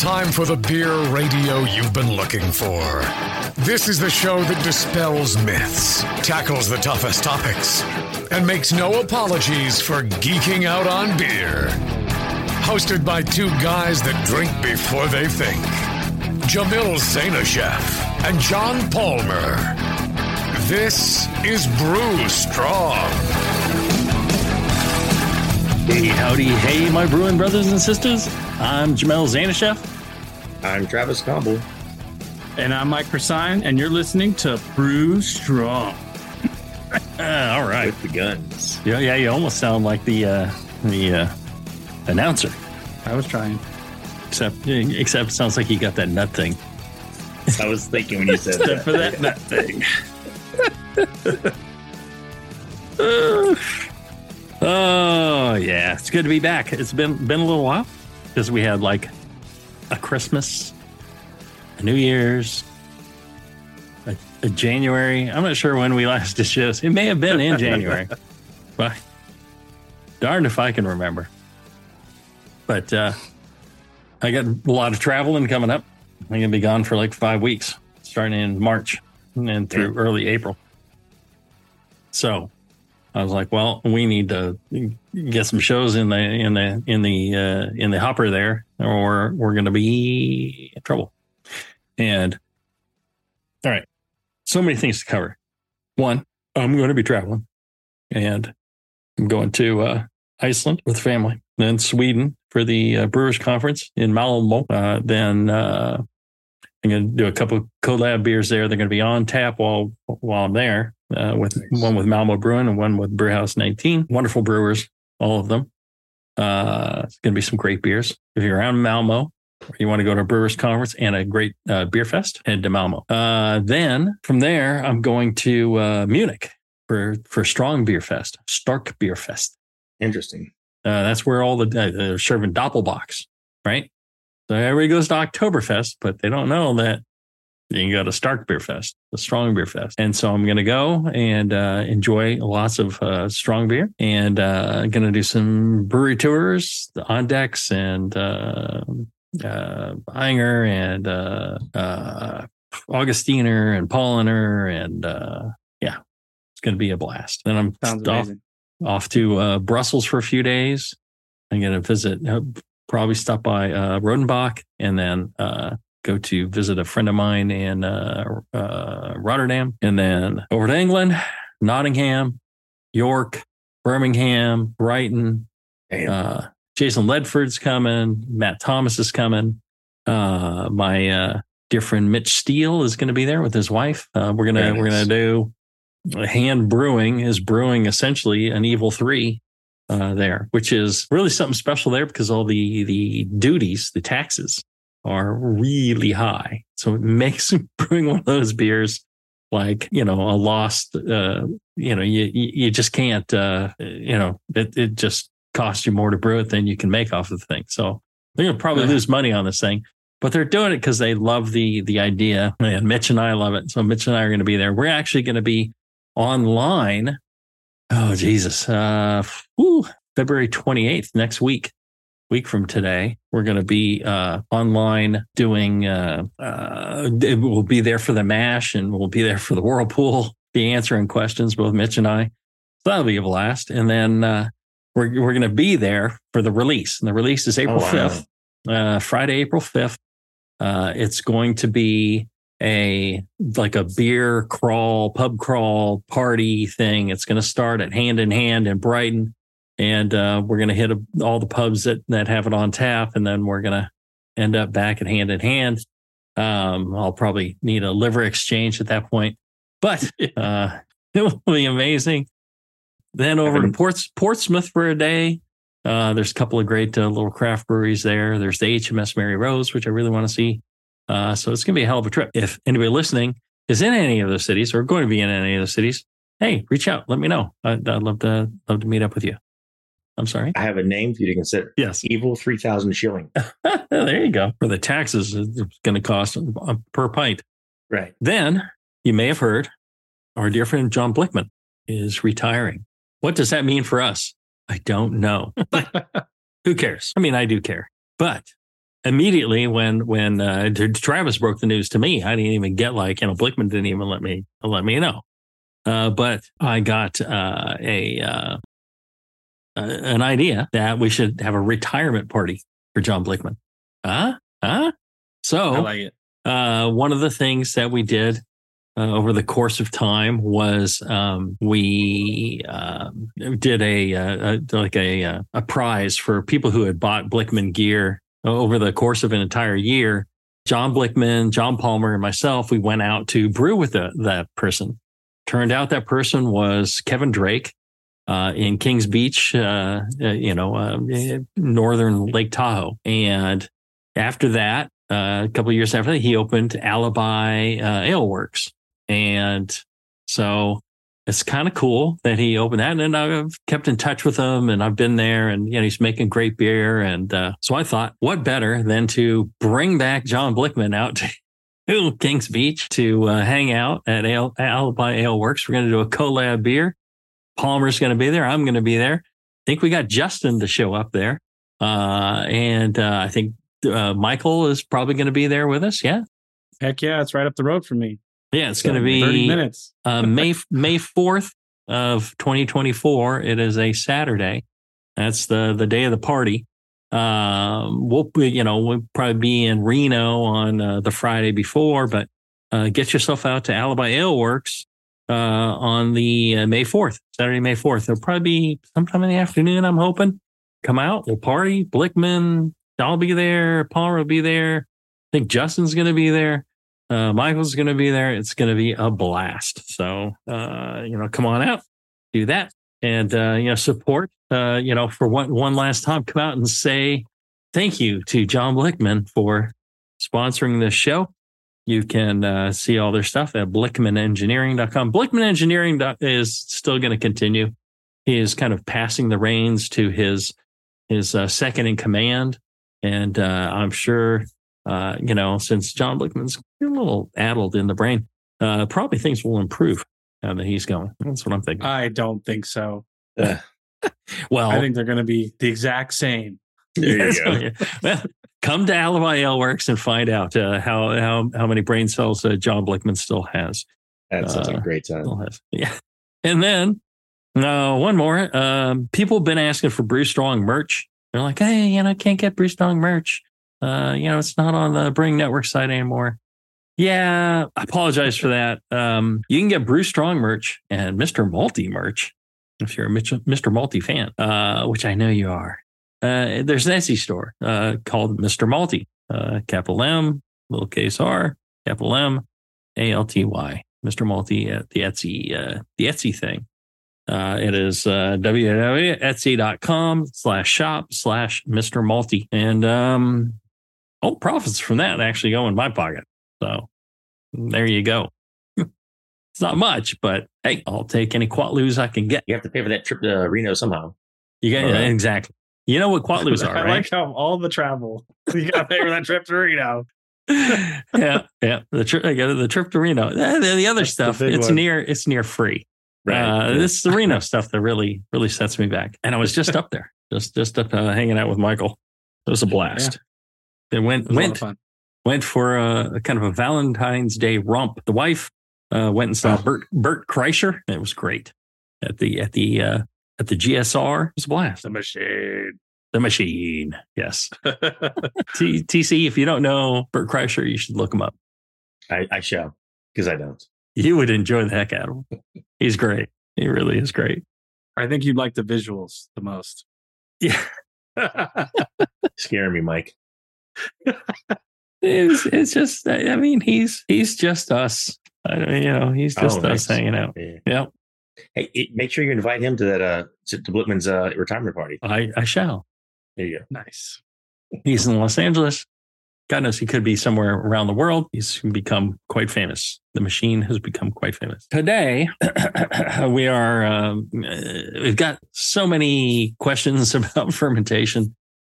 time for the beer radio you've been looking for. This is the show that dispels myths, tackles the toughest topics, and makes no apologies for geeking out on beer. Hosted by two guys that drink before they think Jamil Zainasheff and John Palmer. This is Brew Strong. Hey, howdy, hey, my brewing brothers and sisters. I'm Jamil Zainasheff. I'm Travis Campbell. And I'm Mike Persine, and you're listening to Brew Strong. all right. With the guns. Yeah, yeah, you almost sound like the uh, the uh, announcer. I was trying. Except, except it sounds like you got that nut thing. I was thinking when you said Except that. for that nut thing. Oh yeah, it's good to be back. It's been been a little while because we had like a Christmas, a New Year's, a, a January. I'm not sure when we last did shows. It may have been in January, but darned if I can remember. But uh, I got a lot of traveling coming up. I'm gonna be gone for like five weeks, starting in March and then through early April. So I was like, well, we need to get some shows in the in the in the uh, in the hopper there, or we're going to be in trouble. And all right, so many things to cover. One, I'm going to be traveling, and I'm going to uh, Iceland with family, then Sweden for the uh, Brewers Conference in Malmo. Uh, then uh, I'm going to do a couple collab beers there. They're going to be on tap while while I'm there. Uh, with Nice. one with Malmo Brewing and one with Brewhouse 19. Wonderful brewers, all of them. Uh, it's going to be some great beers. If you're around Malmo, or you want to go to a brewers conference and a great uh, beer fest, head to Malmo. Uh, then from there, I'm going to uh, Munich for for Strong Beer Fest, Stark Beer Fest. Interesting. Uh, that's where all the uh, they're serving Doppelbocks, right? So everybody goes to Oktoberfest, but they don't know that you can go to Stark Beer Fest, the Strong Beer Fest. And so I'm going to go and uh, enjoy lots of uh, strong beer and uh, going to do some brewery tours, the Andechs and uh, uh, Ayinger and uh, uh, Augustiner and Paulaner. And uh, yeah, it's going to be a blast. Then I'm Sounds off, amazing. off to uh, Brussels for a few days. I'm going to visit, uh, probably stop by uh, Rodenbach and then uh, go to visit a friend of mine in uh, uh, Rotterdam and then over to England, Nottingham, York, Birmingham, Brighton. Uh, Jason Ledford's coming. Matt Thomas is coming. Uh, my uh, dear friend Mitch Steele is going to be there with his wife. Uh, we're gonna Very we're nice. gonna do hand brewing is brewing essentially an evil three uh, there, which is really something special there because all the the duties, the taxes are really high. So it makes brewing one of those beers like you know a lost uh you know you you just can't uh you know it, it just costs you more to brew it than you can make off of the thing. So they're gonna probably Yeah. lose money on this thing but they're doing it because they love the the idea. And mitch and i love it. So mitch and i are going to be there. We're actually going to be online oh jesus uh whew, february 28th next week week from today. We're going to be uh online doing uh uh we'll be there for the mash and we'll be there for the whirlpool be answering questions both mitch and i. So that'll be a blast. And then uh we're, we're going to be there for the release. And the release is april Oh, wow. 5th uh friday april 5th uh it's going to be a like a beer crawl pub crawl party thing. It's going to start at hand in hand in brighton and uh, we're going to hit a, all the pubs that that have it on tap, and then we're going to end up back at hand in hand. Um, I'll probably need a liver exchange at that point, but uh, it will be amazing. Then over to Ports, Portsmouth for a day. Uh, there's a couple of great uh, little craft breweries there. There's the HMS Mary Rose, which I really want to see. Uh, so it's going to be a hell of a trip. If anybody listening is in any of those cities or going to be in any of those cities, hey, reach out. Let me know. I'd, I'd love to love to meet up with you. I'm sorry. I have a name for you to consider. Yes. Evil 3000 shilling. there you go. For the taxes, it's going to cost uh, per pint. Right. Then you may have heard our dear friend John Blickman is retiring. What does that mean for us? I don't know. But who cares? I mean, I do care. But immediately when when uh, Travis broke the news to me, I didn't even get like you know Blickman didn't even let me let me know. Uh, but I got uh, a uh, an idea that we should have a retirement party for John Blickman. Huh? Huh? So I like it. uh, one of the things that we did uh, over the course of time was um, we um did a, a, a like a uh, a prize for people who had bought Blickman gear over the course of an entire year. John Blickman, John Palmer, and myself, we went out to brew with the, that person. Turned out that person was Kevin Drake uh, in Kings Beach, uh, uh, you know, uh, northern Lake Tahoe. And after that, a couple years after that, he opened Alibi uh, Ale Works. And so it's kind of cool that he opened that. And I've kept in touch with him and I've been there and, you know, he's making great beer. And uh, so I thought, what better than to bring back John Blickman out to Kings Beach to uh, hang out at Ale, Alibi Ale Works. We're going to do a collab beer. Palmer's going to be there. I'm going to be there. I think we got Justin to show up there. Uh, and uh, I think uh, Michael is probably going to be there with us. Yeah. Heck yeah, it's right up the road from me. Yeah, it's going to be 30 be minutes. uh, May May fourth of 2024. It is a Saturday. That's the the day of the party. Um, we'll you know we'll probably be in Reno on uh, the Friday before, but uh, get yourself out to Alibi Ale Works uh, on the uh, May 4th, Saturday, May 4th. It'll probably be sometime in the afternoon. I'm hoping. Come out, we'll party. Blickman, I'll be there. Palmer will be there. I think Justin's going to be there. Uh, Michael's going to be there. It's going to be a blast. So, uh, you know, come on out, do that, and uh, you know, support. Uh, you know, for one one last time, come out and say thank you to John Blickman for sponsoring this show. You can uh, see all their stuff at blickmanengineering.com. Blickman Engineering is still going to continue. He is kind of passing the reins to his his uh, second in command, and uh, I'm sure uh, you know, since John Blickman's a little addled in the brain, uh, probably things will improve now that he's going. That's what I'm thinking. I don't think so. Well, I think they're going to be the exact same. there you go. well, come to Alibi Works and find out uh, how how how many brain cells uh, John Blickman still has. That sounds like Uh, a great time. Still has. Yeah, and then uh, one more. Um, people have been asking for Brew Strong merch. They're like, hey, you know, can't get Brew Strong merch. Uh, you know, it's not on the Brewing Network site anymore. Yeah, I apologize for that. Um, you can get Brew Strong merch and Mr. Malty merch if you're a Mr. Malty fan, uh, which I know you are. Uh, there's an Etsy store uh, called Mr. Malty, uh, capital M, lowercase r, capital M, A L T Y. Mr. Malty at the Etsy, uh, the Etsy thing. Uh, it is uh, www.etsy.com slash shop slash Mr. Malty. And um, all profits from that actually go in my pocket. So there you go. it's not much, but hey, I'll take any quatloos I can get. You have to pay for that trip to Reno somehow. You get All right. exactly. You know what quatloos are, I right? like how all the travel you got to pay for that trip to Reno. yeah, yeah. The trip, the trip to Reno. Eh, The, the other That's stuff, big it's one. near, it's near free. Uh, Yeah. this is the Reno stuff that really, really sets me back. And I was just up there, just, just up uh, hanging out with Michael. It was a blast. It went, It was a lot of went, went for a, a kind of a Valentine's Day romp. The wife uh, went and saw Oh. Bert, Bert Kreischer. It was great at the, at the, uh, at the GSR. It was a blast. The machine. The machine. Yes. T- TC, if you don't know Bert Kreischer, you should look him up. I, I shall, because I don't. You would enjoy the heck out of him. He's great. He really is great. I think you'd like the visuals the most. Yeah. Scaring me, Mike. It's, it's just, I mean, he's, he's just us. I don't, you know, he's oh, just Oh, us nice. hanging out. Yeah. Yeah, Hey, it, make sure you invite him to that uh to, to Blickman's uh, retirement party. I, I shall. There you go. nice. He's in Los Angeles. God knows he could be somewhere around the world. He's become quite famous. The machine has become quite famous. Today, we are, um, uh, we've got so many questions about fermentation.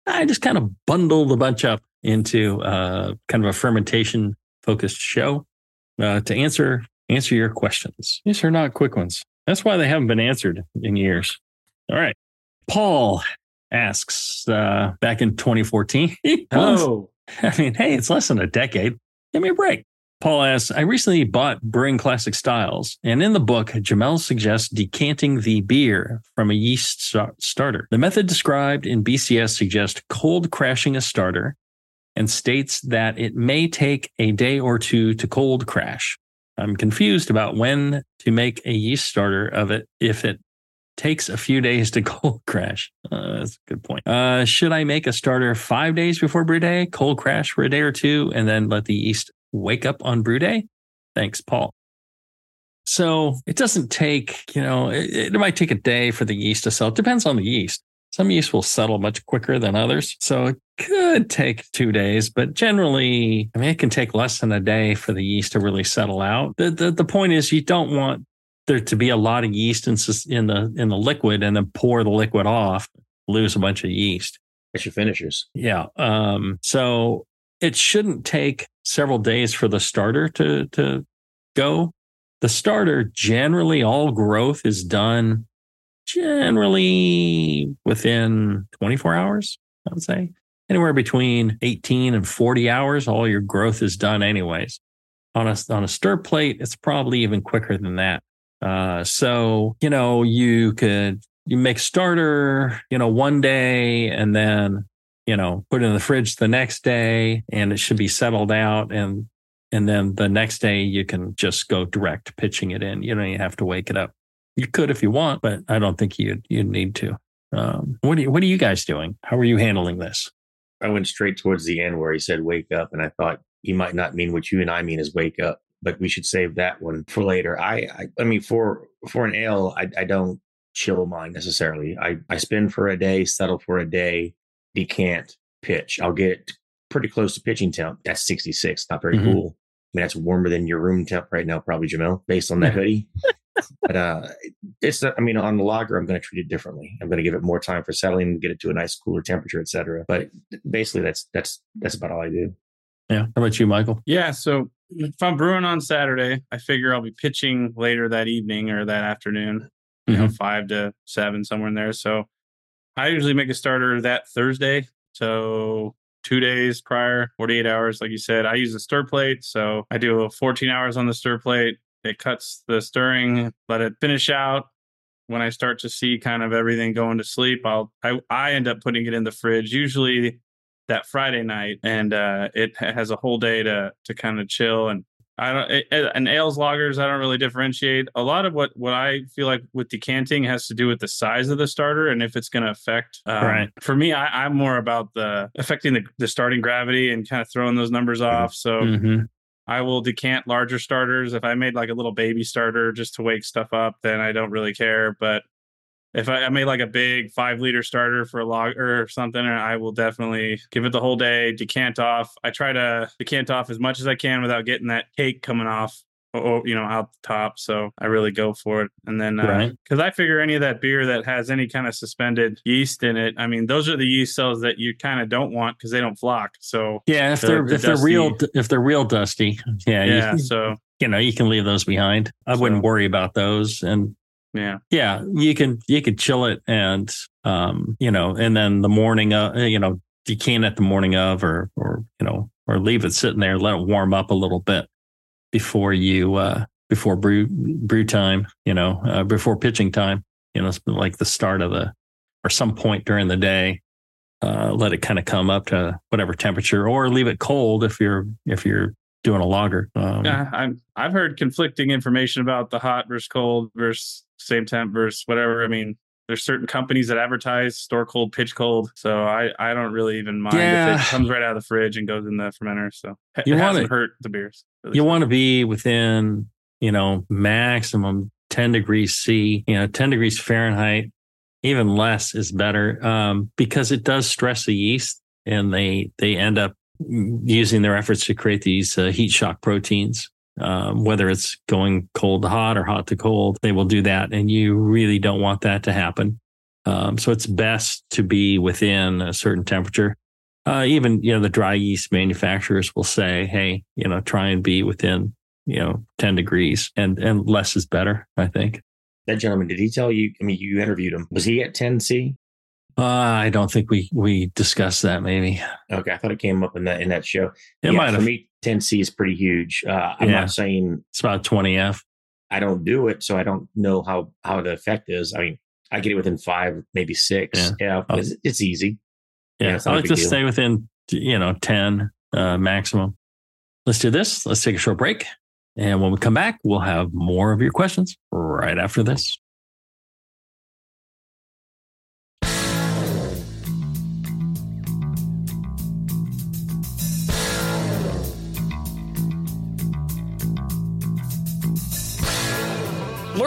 I just kind of bundled a bunch up into uh, kind of a fermentation focused show uh, to answer answer your questions. These are not quick ones. That's why they haven't been answered in years. All right. Paul asks uh, back in 2014. oh, I mean, hey, it's less than a decade. Give me a break. Paul asks, I recently bought Brewing Classic Styles, and in the book, Jamil suggests decanting the beer from a yeast starter. The method described in BCS suggests cold crashing a starter and states that it may take a day or two to cold crash. I'm confused about when to make a yeast starter of it if it takes a few days to cold crash. Uh, that's a good point. Uh, should I make a starter five days before brew day, cold crash for a day or two, and then let the yeast wake up on brew day? Thanks, Paul. So it doesn't take, you know, it, it, might take a day for the yeast to settle. It depends on the yeast. Some yeast will settle much quicker than others. So it could take two days, but generally, I mean, it can take less than a day for the yeast to really settle out. The, the, the point is you don't want there to be a lot of yeast in, in the, in the liquid and then pour the liquid off, lose a bunch of yeast. That's your finishers. Yeah. Um, so it shouldn't take several days for the starter to to go. The starter generally all growth is done generally within 24 hours, I would say. Anywhere between 18 and 40 hours, all your growth is done anyways. On a on a stir plate, it's probably even quicker than that. Uh, so you know you could you make starter, you know, one day and then you know, put it in the fridge the next day and it should be settled out. And, and then the next day you can just go direct pitching it in. You don't even have to wake it up. You could if you want, but I don't think you you need to. Um, what are you, what are you guys doing? How are you handling this? I went straight towards the end where he said wake up, and I thought he might not mean what you and I mean is wake up, but we should save that one for later. I I, I mean for for an ale, I, I don't chill mine necessarily. I I spin for a day, settle for a day, decant, pitch. I'll get pretty close to pitching temp. That's 66. Not very mm-hmm. cool. I mean, that's warmer than your room temp right now, probably, Jamil, based on that hoodie. But uh, it's, I mean, on the lager, I'm going to treat it differently. I'm going to give it more time for settling, get it to a nice cooler temperature, etc. But basically, that's that's that's about all I do. Yeah. How about you, Michael? Yeah. So if I'm brewing on Saturday, I figure I'll be pitching later that evening or that afternoon, you mm-hmm. know, five to seven, somewhere in there. So I usually make a starter that Thursday. So two days prior, 48 hours, like you said. I use a stir plate. So I do 14 hours on the stir plate. It cuts the stirring, let it finish out. When I start to see kind of everything going to sleep, I'll I, I end up putting it in the fridge. Usually that Friday night, and uh, it has a whole day to to kind of chill and I don't it, and ales lagers I don't really differentiate. A lot of what what I feel like with decanting has to do with the size of the starter and if it's going to affect. Um, right. For me, I, am more about the affecting the, the starting gravity and kind of throwing those numbers mm-hmm. off. So. Mm-hmm. I will decant larger starters. If I made like a little baby starter just to wake stuff up, then I don't really care. But if I, I, made like a big five liter starter for a log or something, I will definitely give it the whole day, decant off. I try to decant off as much as I can without getting that cake coming off or, you know out the top so i really go for it and then because uh, right. i figure any of that beer that has any kind of suspended yeast in it i mean those are the yeast cells that you kind of don't want because they don't flock so yeah if the, they're the if dusty, they're real if they're real dusty yeah yeah you, so you know you can leave those behind i so, wouldn't worry about those and yeah. Yeah. You can, you can chill it and, um, you know, and then the morning, uh, you know, decant it the morning of, or, or, you know, or leave it sitting there, let it warm up a little bit before you, uh, before brew, brew time, you know, uh, before pitching time, you know, like the start of the, or some point during the day, uh, let it kind of come up to whatever temperature or leave it cold if you're, if you're doing a lager. Um, yeah, I'm, I've heard conflicting information about the hot versus cold versus same temp versus whatever. I mean, there's certain companies that advertise store cold, pitch cold. So I, I don't really even mind yeah. if it comes right out of the fridge and goes in the fermenter. So you it hasn't hurt the beers. You want to be within, you know, maximum 10 degrees C, you know, 10 degrees Fahrenheit, even less is better um, because it does stress the yeast and they, they end up using their efforts to create these uh, heat shock proteins um, whether it's going cold to hot or hot to cold, they will do that. And you really don't want that to happen. Um, so it's best to be within a certain temperature. Uh, even, you know, the dry yeast manufacturers will say, Hey, you know, try and be within, you know, 10 degrees and, and less is better, I think. That gentleman, did he tell you? I mean, you interviewed him. Was he at 10C? Uh, I don't think we we discussed that. Maybe Okay, I thought it came up in that in that show. it yeah, might for me, 10C is pretty huge. Uh, I'm Yeah. not saying It's about twenty F. I don't do it, so I don't know how how the effect is. I mean, I get it within five, maybe six. Yeah, Oh. it's, it's easy. Yeah, Yeah, it's I like to deal. stay within you know ten uh, maximum. Let's do this. Let's take a short break, and when we come back, we'll have more of your questions right after this.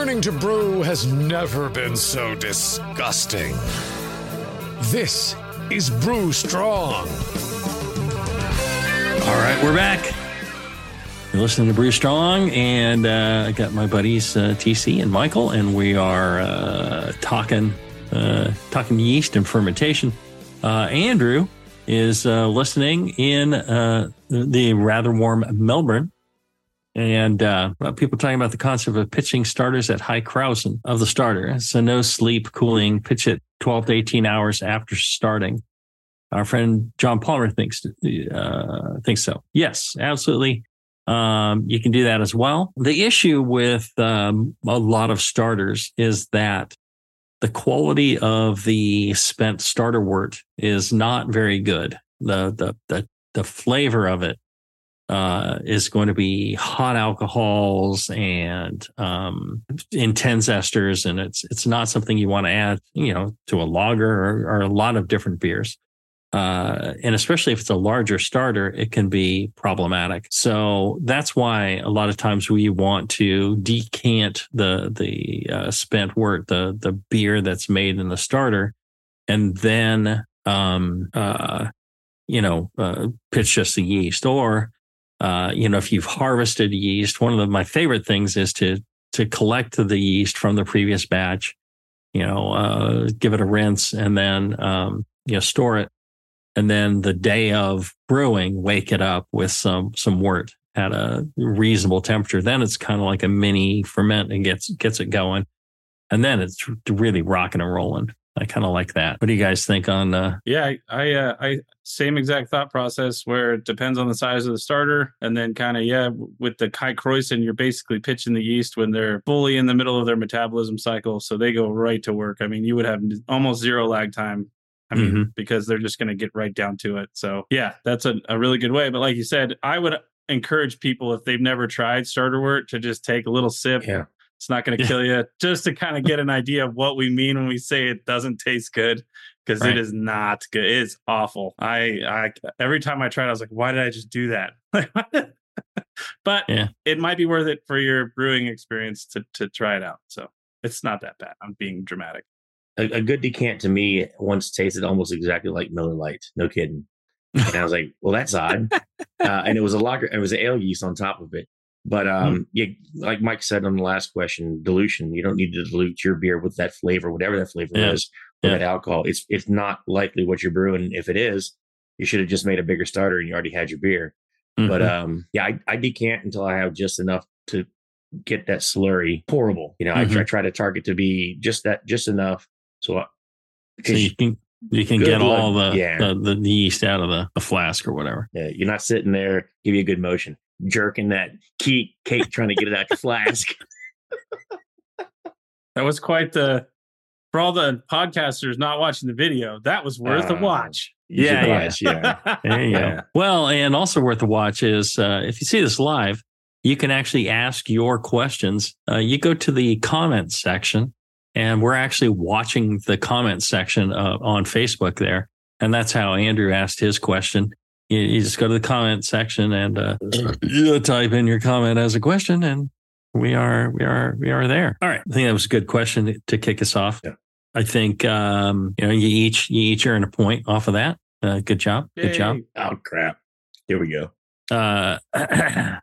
Learning to brew has never been so disgusting. This is Brew Strong. All right, we're back. You're listening to Brew Strong, and uh, I got my buddies uh, TC and Michael, and we are uh, talking uh, talking yeast and fermentation. Uh, Andrew is uh, listening in the rather warm Melbourne, and uh, people talking about the concept of pitching starters at high Krausen of the starter. So no sleep, cooling, pitch it 12 to 18 hours after starting. Our friend John Palmer thinks uh, thinks so. Yes, absolutely. Um, you can do that as well. The issue with um, a lot of starters is that the quality of the spent starter wort is not very good. The the the the flavor of it uh, is going to be hot alcohols and um, intense esters, and it's it's not something you want to add, you know, to a lager or, or a lot of different beers. Uh, and especially if it's a larger starter, it can be problematic. So that's why a lot of times we want to decant the the uh, spent wort, the the beer that's made in the starter, and then um, uh, you know uh, pitch just the yeast. Or uh, you know if you've harvested yeast, one of the, my favorite things is to to collect the yeast from the previous batch. You know, uh, give it a rinse and then um, you know store it and then the day of brewing, wake it up with some some wort at a reasonable temperature. Then it's kind of like a mini ferment and gets gets it going, and then it's really rocking and rolling. I kind of like that. What do you guys think on? Uh, Yeah, I, I, uh, I same exact thought process where it depends on the size of the starter, and then kind of yeah, with the high Krausen, you're basically pitching the yeast when they're fully in the middle of their metabolism cycle, so they go right to work. I mean, you would have almost zero lag time. I mean, because they're just going to get right down to it. So yeah, that's a, a really good way. But like you said, I would encourage people if they've never tried starter wort to just take a little sip. Yeah. It's not going to Yeah. kill you, just to kind of get an idea of what we mean when we say it doesn't taste good, because Right. it is not good. It's awful. I, I, every time I tried, I was like, why did I just do that? but Yeah. it might be worth it for your brewing experience to to try it out. So it's not that bad. I'm being dramatic. A, a good decant to me once tasted almost exactly like Miller Lite. No kidding. And I was like, well, that's odd. uh, and it was a lager, it was an ale yeast on top of it. But um, yeah, like Mike said on the last question, dilution. You don't need to dilute your beer with that flavor, whatever that flavor Yeah. is, or Yeah. that alcohol. It's it's not likely what you're brewing. If it is, you should have just made a bigger starter and you already had your beer. But mhm. um, yeah, I, I decant until I have just enough to get that slurry pourable. You know, I, Mhm. try, to target to be just that, just enough. So, I- so you can you can get all the, Yeah. the the yeast out of the, the flask or whatever. uh, you're not sitting there, give you a good motion, jerking that key cake, trying to get it out your flask. That was quite the for all the podcasters not watching the video. That was worth a Uh, watch. Yeah, yeah. watch, yeah. There Yeah. Well, and also worth a watch is uh, if you see this live, you can actually ask your questions. Uh, you go to the comments section, and we're actually watching the comments section uh, on Facebook there. And that's how Andrew asked his question. You, you just go to the comment section and uh, you type in your comment as a question, and we are we are we are there. All right, I think that was a good question to kick us off. Yeah. I think um, you know you each you each earn a point off of that. Uh, good job, good job. Oh crap! Here we go. Uh,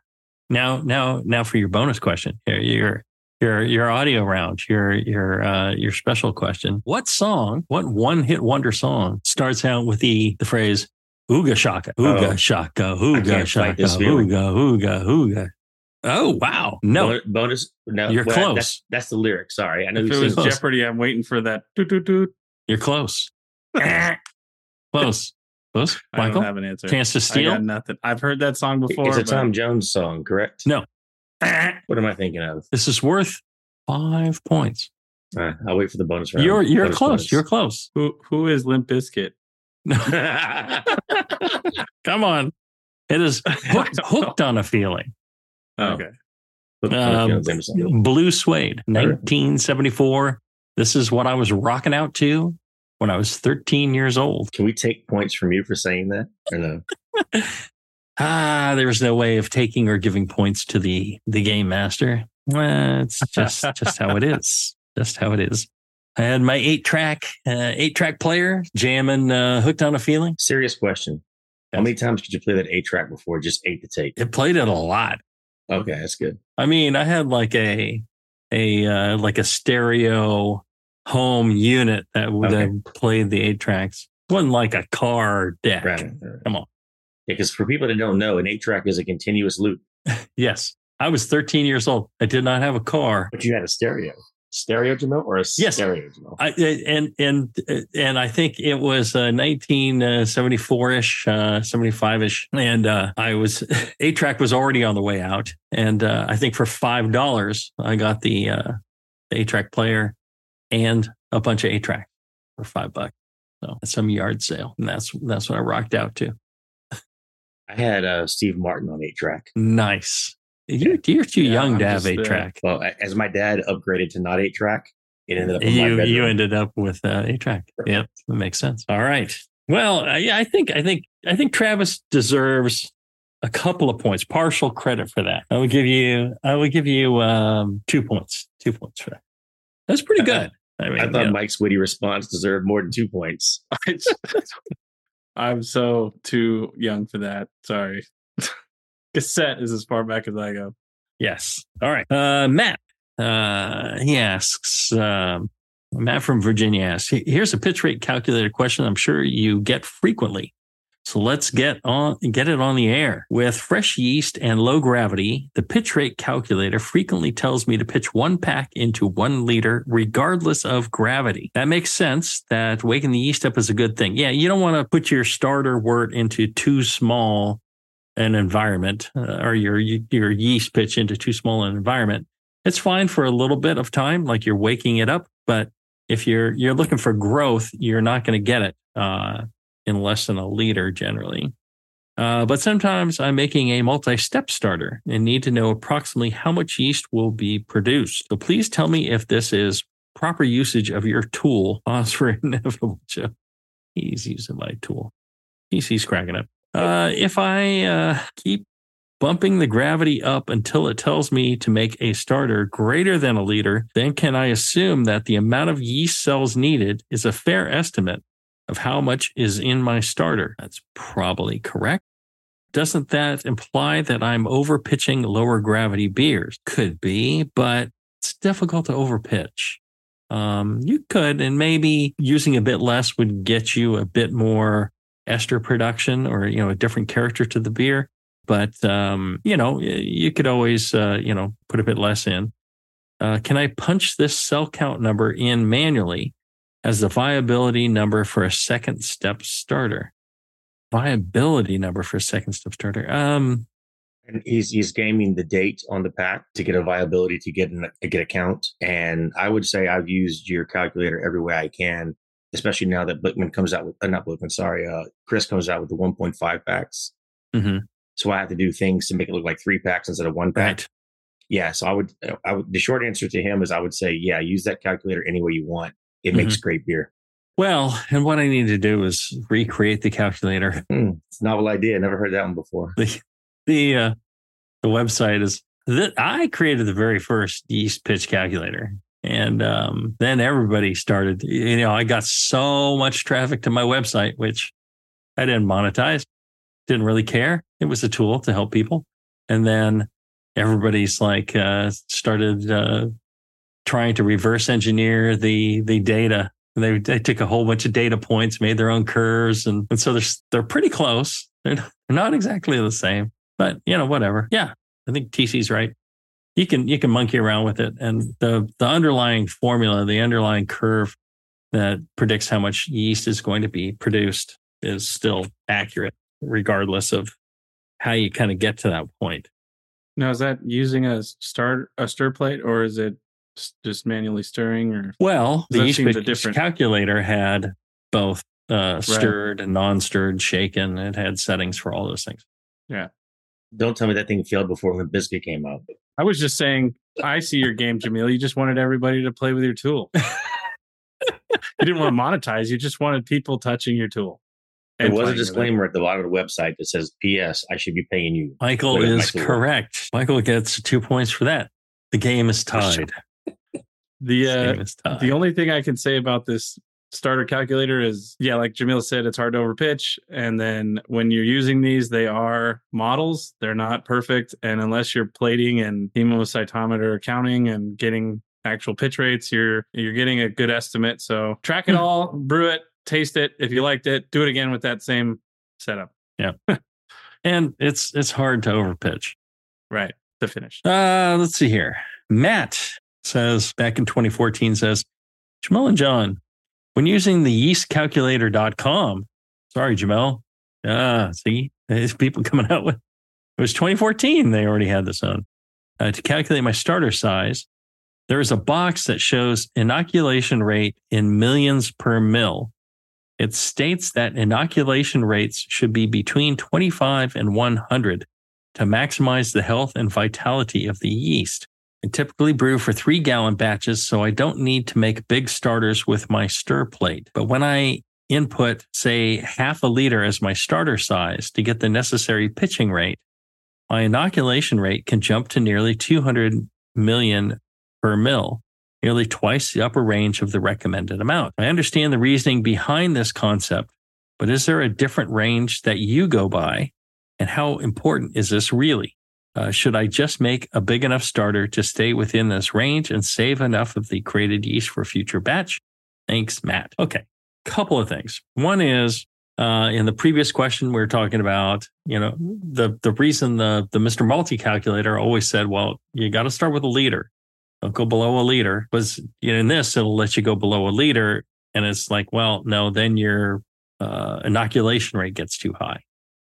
now, now, now for your bonus question, your your your your audio round, your your uh, your special question. What song? What one hit wonder song starts out with the the phrase "ooga shaka, ooga Oh. shaka, I ooga can't fight shaka, this feeling. ooga ooga ooga"? Oh wow! No, Bon- bonus. No, You're well, close. That's, that's the lyric. Sorry, I know If you it was sing. close. Jeopardy, I'm waiting for that. Doot, doot, doot. you're close. Close. Close. I don't Michael, have an answer. chance to I got steal. nothing. I've heard that song before. it's a but- Tom Jones song, correct? No. What am I thinking of? This is worth five points. All right, I'll wait for the bonus round. You're you're Bonus close. bonus. You're close. Who who is Limp Bizkit? Come on. It is hooked, hooked on a feeling. Oh. Okay. Um, Blue Swede, 1974. This is what I was rocking out to when I was 13 years old. Can we take points from you for saying that or no? Ah, there was no way of taking or giving points to the the game master. Well, it's just just how it is. Just how it is. I had my eight track uh, eight track player jamming uh, hooked on a feeling. Serious question. How many times could you play that eight track before just eight to take? It played it a lot. Okay, that's good. I mean, I had like a a uh, like a stereo home unit that would Okay. have played the eight tracks. It wasn't like a car deck. Right. Come on. Because for people that don't know, an eight track is a continuous loop, Yes, I was 13 years old. I did not have a car. but you had a stereo. Stereo Jamil or a Yes. stereo Jamil? I and and and I think it was uh, 1974 ish, uh, 75 ish, and uh, I was eight track was already on the way out, and uh, I think for five dollars I got the uh, eight track player and a bunch of eight track for five bucks. So at some yard sale, and that's that's what I rocked out to. I had uh, Steve Martin on eight track. Nice. You, you're too Yeah, young I'm to have just, eight uh, track. Well, as my dad upgraded to not eight track, it ended up in you bedroom. you ended up with uh, a track. Yep, that makes sense. All right. Well, uh, yeah, I think I think I think Travis deserves a couple of points, partial credit for that. I would give you I would give you um, two points, two points for that. That's pretty good. I mean, I thought yeah. Mike's witty response deserved more than two points. I'm so too young for that. Sorry. Cassette is as far back as I go. Yes. All right. Uh, Matt, uh, he asks, um, Matt from Virginia asks, here's a pitch rate calculator question I'm sure you get frequently. So let's get on, get it on the air. With fresh yeast and low gravity, the pitch rate calculator frequently tells me to pitch one pack into one liter, regardless of gravity. That makes sense that waking the yeast up is a good thing. Yeah. You don't want to put your starter wort into too small an environment uh, or your your yeast pitch into too small an environment it's fine for a little bit of time like you're waking it up but if you're you're looking for growth you're not going to get it uh, in less than a liter generally. Uh, but sometimes i'm making a multi-step starter and need to know approximately how much yeast will be produced. So please tell me if this is proper usage of your tool pause for inevitable joke he's using my tool. He's, he's cracking up uh, if I uh, keep bumping the gravity up until it tells me to make a starter greater than a liter, then can I assume that the amount of yeast cells needed is a fair estimate of how much is in my starter? That's probably correct. Doesn't that imply that I'm overpitching lower gravity beers? Could be, but it's difficult to overpitch. Um, you could, and maybe using a bit less would get you a bit more ester production or you know a different character to the beer. But um you know you could always uh you know put a bit less in. Uh can i punch this cell count number in manually as the viability number for a second step starter? Viability number for a second step starter um And he's he's gaming the date on the pack to get a viability to get an, get a count. And I would say I've used your calculator every way I can, especially now that Blickman comes out with uh, not Blickman, sorry, uh, Chris comes out with the 1.5 packs. mhm, So I have to do things to make it look like three packs instead of one pack. right Yeah. So I would, I would. The short answer to him is I would say, yeah, use that calculator any way you want. It makes great beer. well and what i need to do is recreate the calculator it's a novel idea. Never heard that one before. The the uh, the website is that I created the very first yeast pitch calculator. And um, then everybody started, you know, I got so much traffic to my website, which I didn't monetize, didn't really care. It was a tool to help people. And then everybody's like, uh, started uh, trying to reverse engineer the, the data. They, they took a whole bunch of data points, made their own curves. And, and so they're, they're pretty close. They're not- they're not exactly the same but you know whatever yeah i think tc's right you can you can monkey around with it and the the underlying formula the underlying curve that predicts how much yeast is going to be produced is still accurate, regardless of how you kind of get to that point. Now, is that using a start a stir plate, or is it just manually stirring? Or well, the yeast a different calculator had both uh, stirred right. and non-stirred, shaken. It had settings for all those things. Yeah. Don't tell me that thing failed before when biscuit came out. I was just saying, I see your game, Jamil. You just wanted everybody to play with your tool. you didn't want to monetize. You just wanted people touching your tool. There was a disclaimer at the bottom of the website that says, "P.S. I should be paying you." Michael is correct. Michael gets two points for that. The game is tied. the uh, tied. the only thing I can say about this starter calculator is yeah like jamil said it's hard to overpitch and then when you're using these they are models they're not perfect and unless you're plating and hemocytometer counting and getting actual pitch rates you're you're getting a good estimate so track it hmm. all brew it taste it. If you liked it, do it again with that same setup. Yeah. and it's it's hard to overpitch. Right. To finish. Uh let's see here. Matt says back in 2014 says, Jamel and John, when using the yeastcalculator.com, sorry, Jamil. Ah, see, there's people coming out with it was 2014. They already had this on. Uh, to calculate my starter size, there is a box that shows inoculation rate in millions per mill it states that inoculation rates should be between 25 and 100 to maximize the health and vitality of the yeast. I typically brew for three gallon batches, so I don't need to make big starters with my stir plate. But when I input, say, half a liter as my starter size to get the necessary pitching rate, my inoculation rate can jump to nearly 200 million per mill nearly twice the upper range of the recommended amount. I understand the reasoning behind this concept, but is there a different range that you go by? And how important is this really? Uh, should I just make a big enough starter to stay within this range and save enough of the created yeast for future batch? Thanks, Matt. Okay, couple of things. One is uh, in the previous question we were talking about, you know, the the reason the the Mr. Malty calculator always said, well, you got to start with a liter don't go below a liter was you know, in this it'll let you go below a liter and it's like well no then your uh, inoculation rate gets too high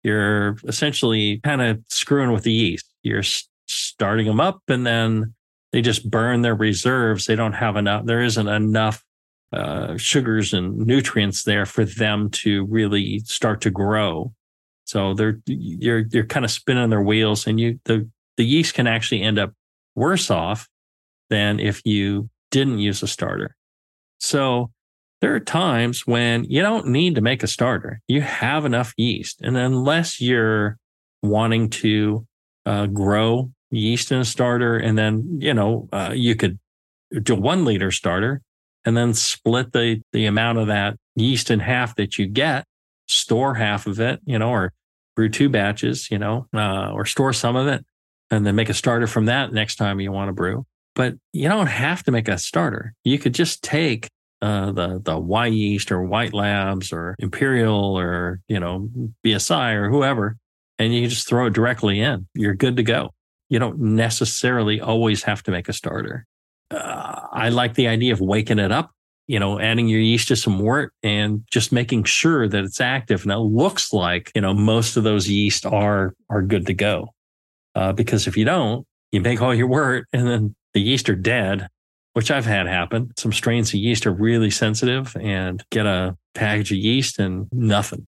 you're essentially kind of screwing with the yeast. You're starting them up and then they just burn their reserves. They don't have enough there isn't enough uh, sugars and nutrients there for them to really start to grow. So they're you're you're kind of spinning their wheels and you the the yeast can actually end up worse off than if you didn't use a starter. So there are times when you don't need to make a starter. You have enough yeast. And unless you're wanting to uh, grow yeast in a starter, and then, you know, uh, you could do one liter starter and then split the, the amount of that yeast in half that you get, store half of it, you know, or brew two batches, you know, uh, or store some of it and then make a starter from that next time you want to brew. But you don't have to make a starter. You could just take uh, the the yeast or White Labs or Imperial or you know BSI or whoever, and you just throw it directly in. You're good to go. You don't necessarily always have to make a starter. Uh, I like the idea of waking it up. You know, adding your yeast to some wort and just making sure that it's active. And it looks like you know most of those yeast are are good to go. Uh, because if you don't, you make all your wort and then the yeast are dead, which I've had happen. Some strains of yeast are really sensitive and get a package of yeast and nothing.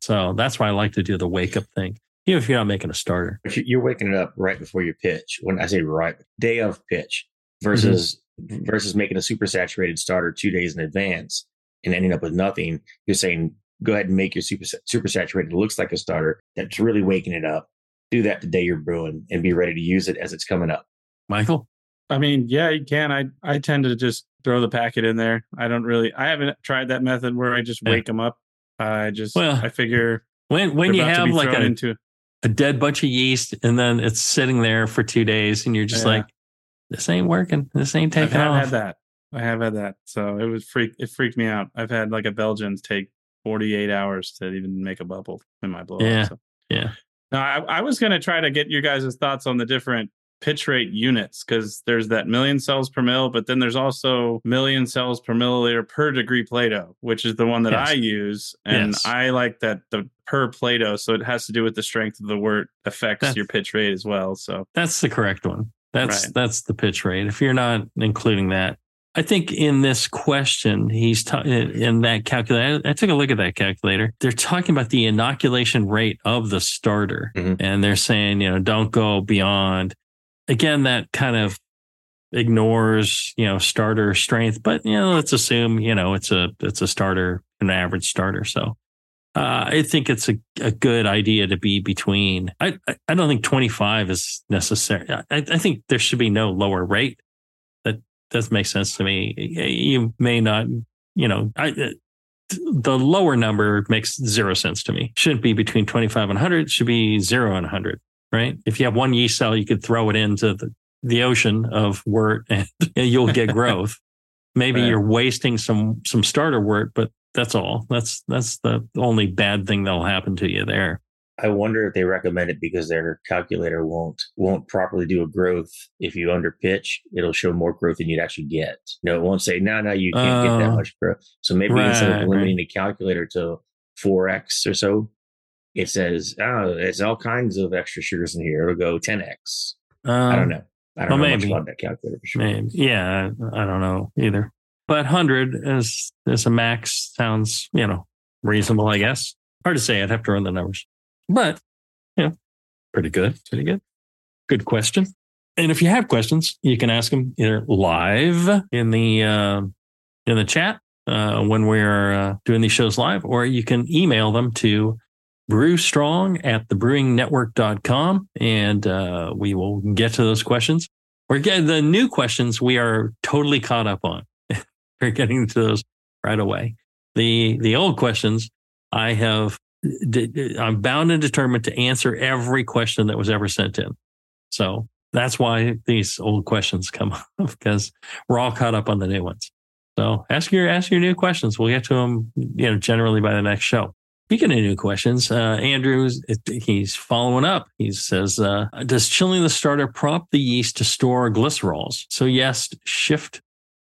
So that's why I like to do the wake up thing, even if you're not making a starter. You're waking it up right before your pitch. When I say right, day of pitch versus mm-hmm. versus making a super saturated starter two days in advance and ending up with nothing. You're saying go ahead and make your super super saturated. It looks like a starter that's really waking it up. Do that the day you're brewing and be ready to use it as it's coming up. Michael? I mean, yeah, you can. I I tend to just throw the packet in there. I don't really. I haven't tried that method where I just wake yeah. them up. I just. Well, I figure when when you have like a into, a dead bunch of yeast and then it's sitting there for two days and you're just yeah. like, this ain't working. This ain't taking I've off. had that. I have had that. So it was freak. It freaked me out. I've had like a Belgians take 48 hours to even make a bubble in my blow. Yeah. So. Yeah. Now I, I was going to try to get you guys' thoughts on the different pitch rate units because there's that million cells per mill, but then there's also million cells per milliliter per degree Plato, which is the one that Yes. I use. And Yes. I like that the per Plato. So it has to do with the strength of the wort affects That's- your pitch rate as well. So That's the correct one. That's Right. that's the pitch rate. If you're not including that, I think in this question he's ta- in that calculator. I took a look at that calculator. They're talking about the inoculation rate of the starter, Mhm. and they're saying you know don't go beyond. Again, that kind of ignores you know starter strength, but you know let's assume you know it's a it's a starter, an average starter. So uh, I think it's a, a good idea to be between. I I- don't think 25 is necessary. I, I think there should be no lower rate. That does make sense to me. You may not, you know, I, uh, the lower number makes zero sense to me. Shouldn't be between 25 and 100. It should be zero and 100, right? If you have one yeast cell, you could throw it into the, the ocean of wort and you'll get growth. Maybe Right. you're wasting some some starter wort, but that's all. That's that's the only bad thing that'll happen to you there. I wonder if they recommend it because their calculator won't won't properly do a growth. If you under pitch, it'll show more growth than you'd actually get. No, it won't say no, no, you can't get that Oh. much growth. So maybe instead of limiting the calculator to four x or so, it says oh, there's all kinds of extra sugars in here. It'll go ten x. I don't know. I don't well, know much maybe. about that calculator for sure. Maybe. Yeah, I don't know either. But 100 as as a max sounds, you know, reasonable, I guess. Hard to say. I'd have to run the numbers. But, you know, pretty good. Pretty good. Good question. And if you have questions, you can ask them either live in the uh, in the chat uh, when we're uh, doing these shows live, or you can email them to brewstrong at thebrewingnetwork.com and uh, we will get to those questions. We're getting the new questions we are totally caught up on. We're getting to those right away. The the old questions I have I'm bound and determined to answer every question that was ever sent in. So that's why these old questions come up because we're all caught up on the new ones. So ask your ask your new questions. We'll get to them, you know, generally by the next show. Speaking of new questions, uh, Andrews, he's following up. He says, uh, Does chilling the starter prompt the yeast to store glycerols? So, yes, shift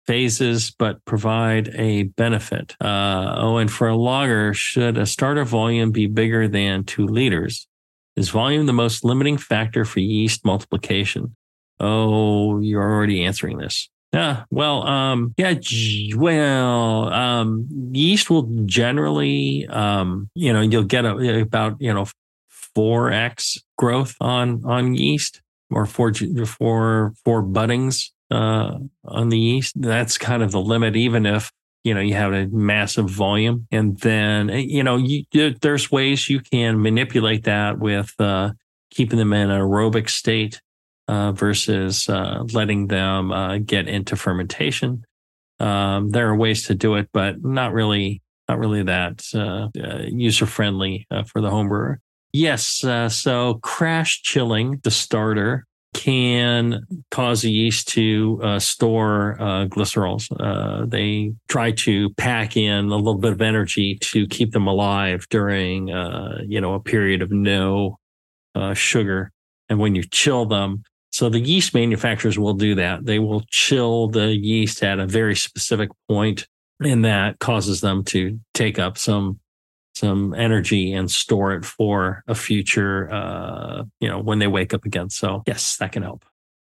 phases, but provide a benefit. Uh, oh, and for a lager, should a starter volume be bigger than two liters? Is volume the most limiting factor for yeast multiplication? Oh, you're already answering this. Yeah, well, um, yeah, well, um, yeast will generally, um, you know, you'll get a, about, you know, 4x growth on, on yeast or four, four, four buddings, uh, on the yeast. That's kind of the limit, even if, you know, you have a massive volume. And then, eh, you know, you, there's ways you can manipulate that with, uh, keeping them in an aerobic state uh, versus uh, letting them uh, get into fermentation. Um, there are ways to do it, but not really, not really that uh, uh, user friendly uh, for the home brewer. Yes, so crash chilling the starter can cause the yeast to store glycerols. They try to pack in a little bit of energy to keep them alive during, you know, a period of no sugar. And when you chill them, so the yeast manufacturers will do that. They will chill the yeast at a very specific point, and that causes them to take up some some energy and store it for a future, uh, you know, when they wake up again. So yes, that can help.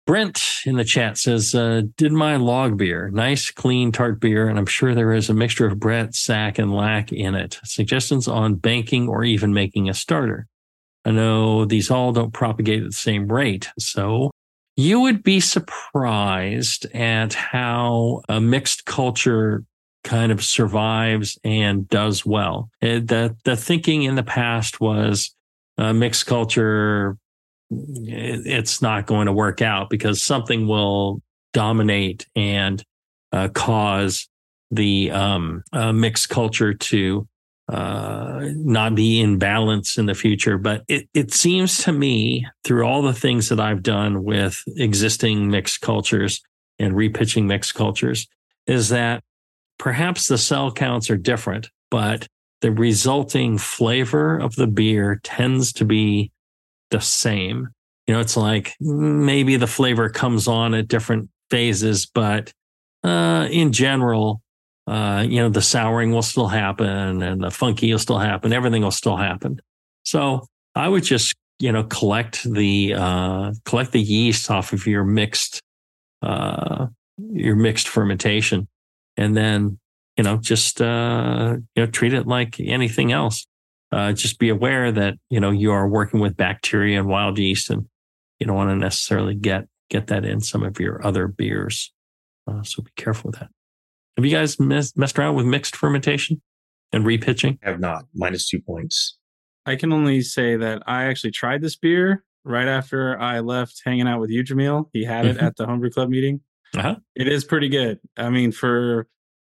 Brent in the chat says, uh, did my log beer, nice, clean, tart beer, and I'm sure there is a mixture of Brett, Sacc, and lac in it. Suggestions on banking or even making a starter. I know these all don't propagate at the same rate. So you would be surprised at how a mixed culture kind of survives and does well. Uh, The, the thinking in the past was uh, mixed culture, it- it's not going to work out because something will dominate and uh, cause the um, uh, mixed culture to uh, not be in balance in the future. But it, it seems to me, through all the things that I've done with existing mixed cultures and repitching mixed cultures, is that perhaps the cell counts are different, but the resulting flavor of the beer tends to be the same. You know, it's like maybe the flavor comes on at different phases, but uh, in general, uh, you know, the souring will still happen and the funky will still happen. Everything will still happen. So I would just, you know, collect the uh, collect the yeast off of your mixed uh, your mixed fermentation, and then you know just uh, you know treat it like anything else. Uh, just be aware that you know you are working with bacteria and wild yeast, and you don't want to necessarily get get that in some of your other beers. Uh, so be careful with that. Have you guys mess, messed around with mixed fermentation and repitching? I have not. Minus two points. I can only say that I actually tried this beer right after I left hanging out with you, Jamil. He had it Mhm. at the homebrew club meeting. Uh-huh. It is pretty good. I mean, for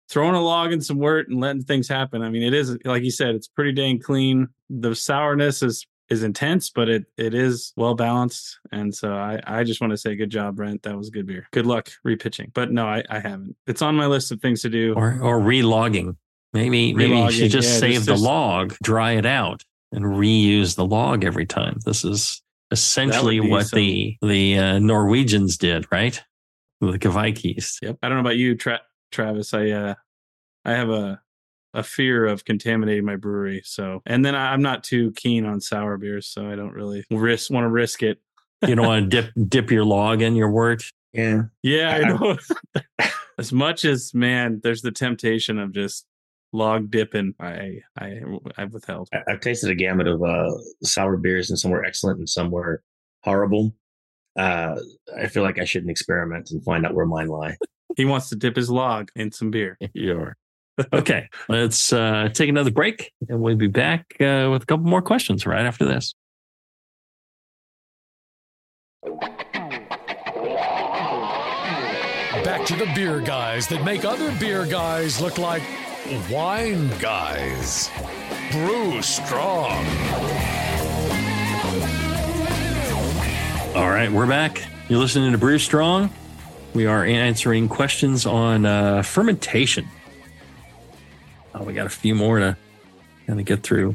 throwing a log in some wort and letting things happen. I mean, it is like you said, it's pretty dang clean. The sourness is is intense, but it it is well balanced. And so I I just want to say good job, Brent. That was good beer. Good luck repitching. But no, I, I haven't. It's on my list of things to do. Or or relogging? Maybe maybe you should just yeah, save just- the just- log, dry it out, and reuse the log every time. This is essentially what some- the the uh, Norwegians did, right? The Kveik. Yep. I don't know about you, Tra- Travis. I uh I have a a fear of contaminating my brewery. So and then I, I'm not too keen on sour beers, so I don't really risk want to risk it. You don't want to dip dip your log in your wort. Yeah. Yeah, I I- know. as much as man, there's the temptation of just log dipping. I I I've withheld. I- I've tasted a gamut of uh, sour beers, and some were excellent and some were horrible. Uh, I feel like I shouldn't experiment and find out where mine lie. He wants to dip his log in some beer. Sure. Okay, let's uh, take another break, and we'll be back uh, with a couple more questions right after this. Back to the beer guys that make other beer guys look like wine guys. Brew strong. All right, we're back. You're listening to Brew Strong. We are answering questions on uh, fermentation. Oh, we got a few more to kind of get through.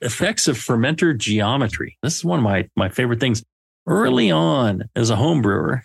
Effects of fermenter geometry. This is one of my, my favorite things. Early on as a home brewer,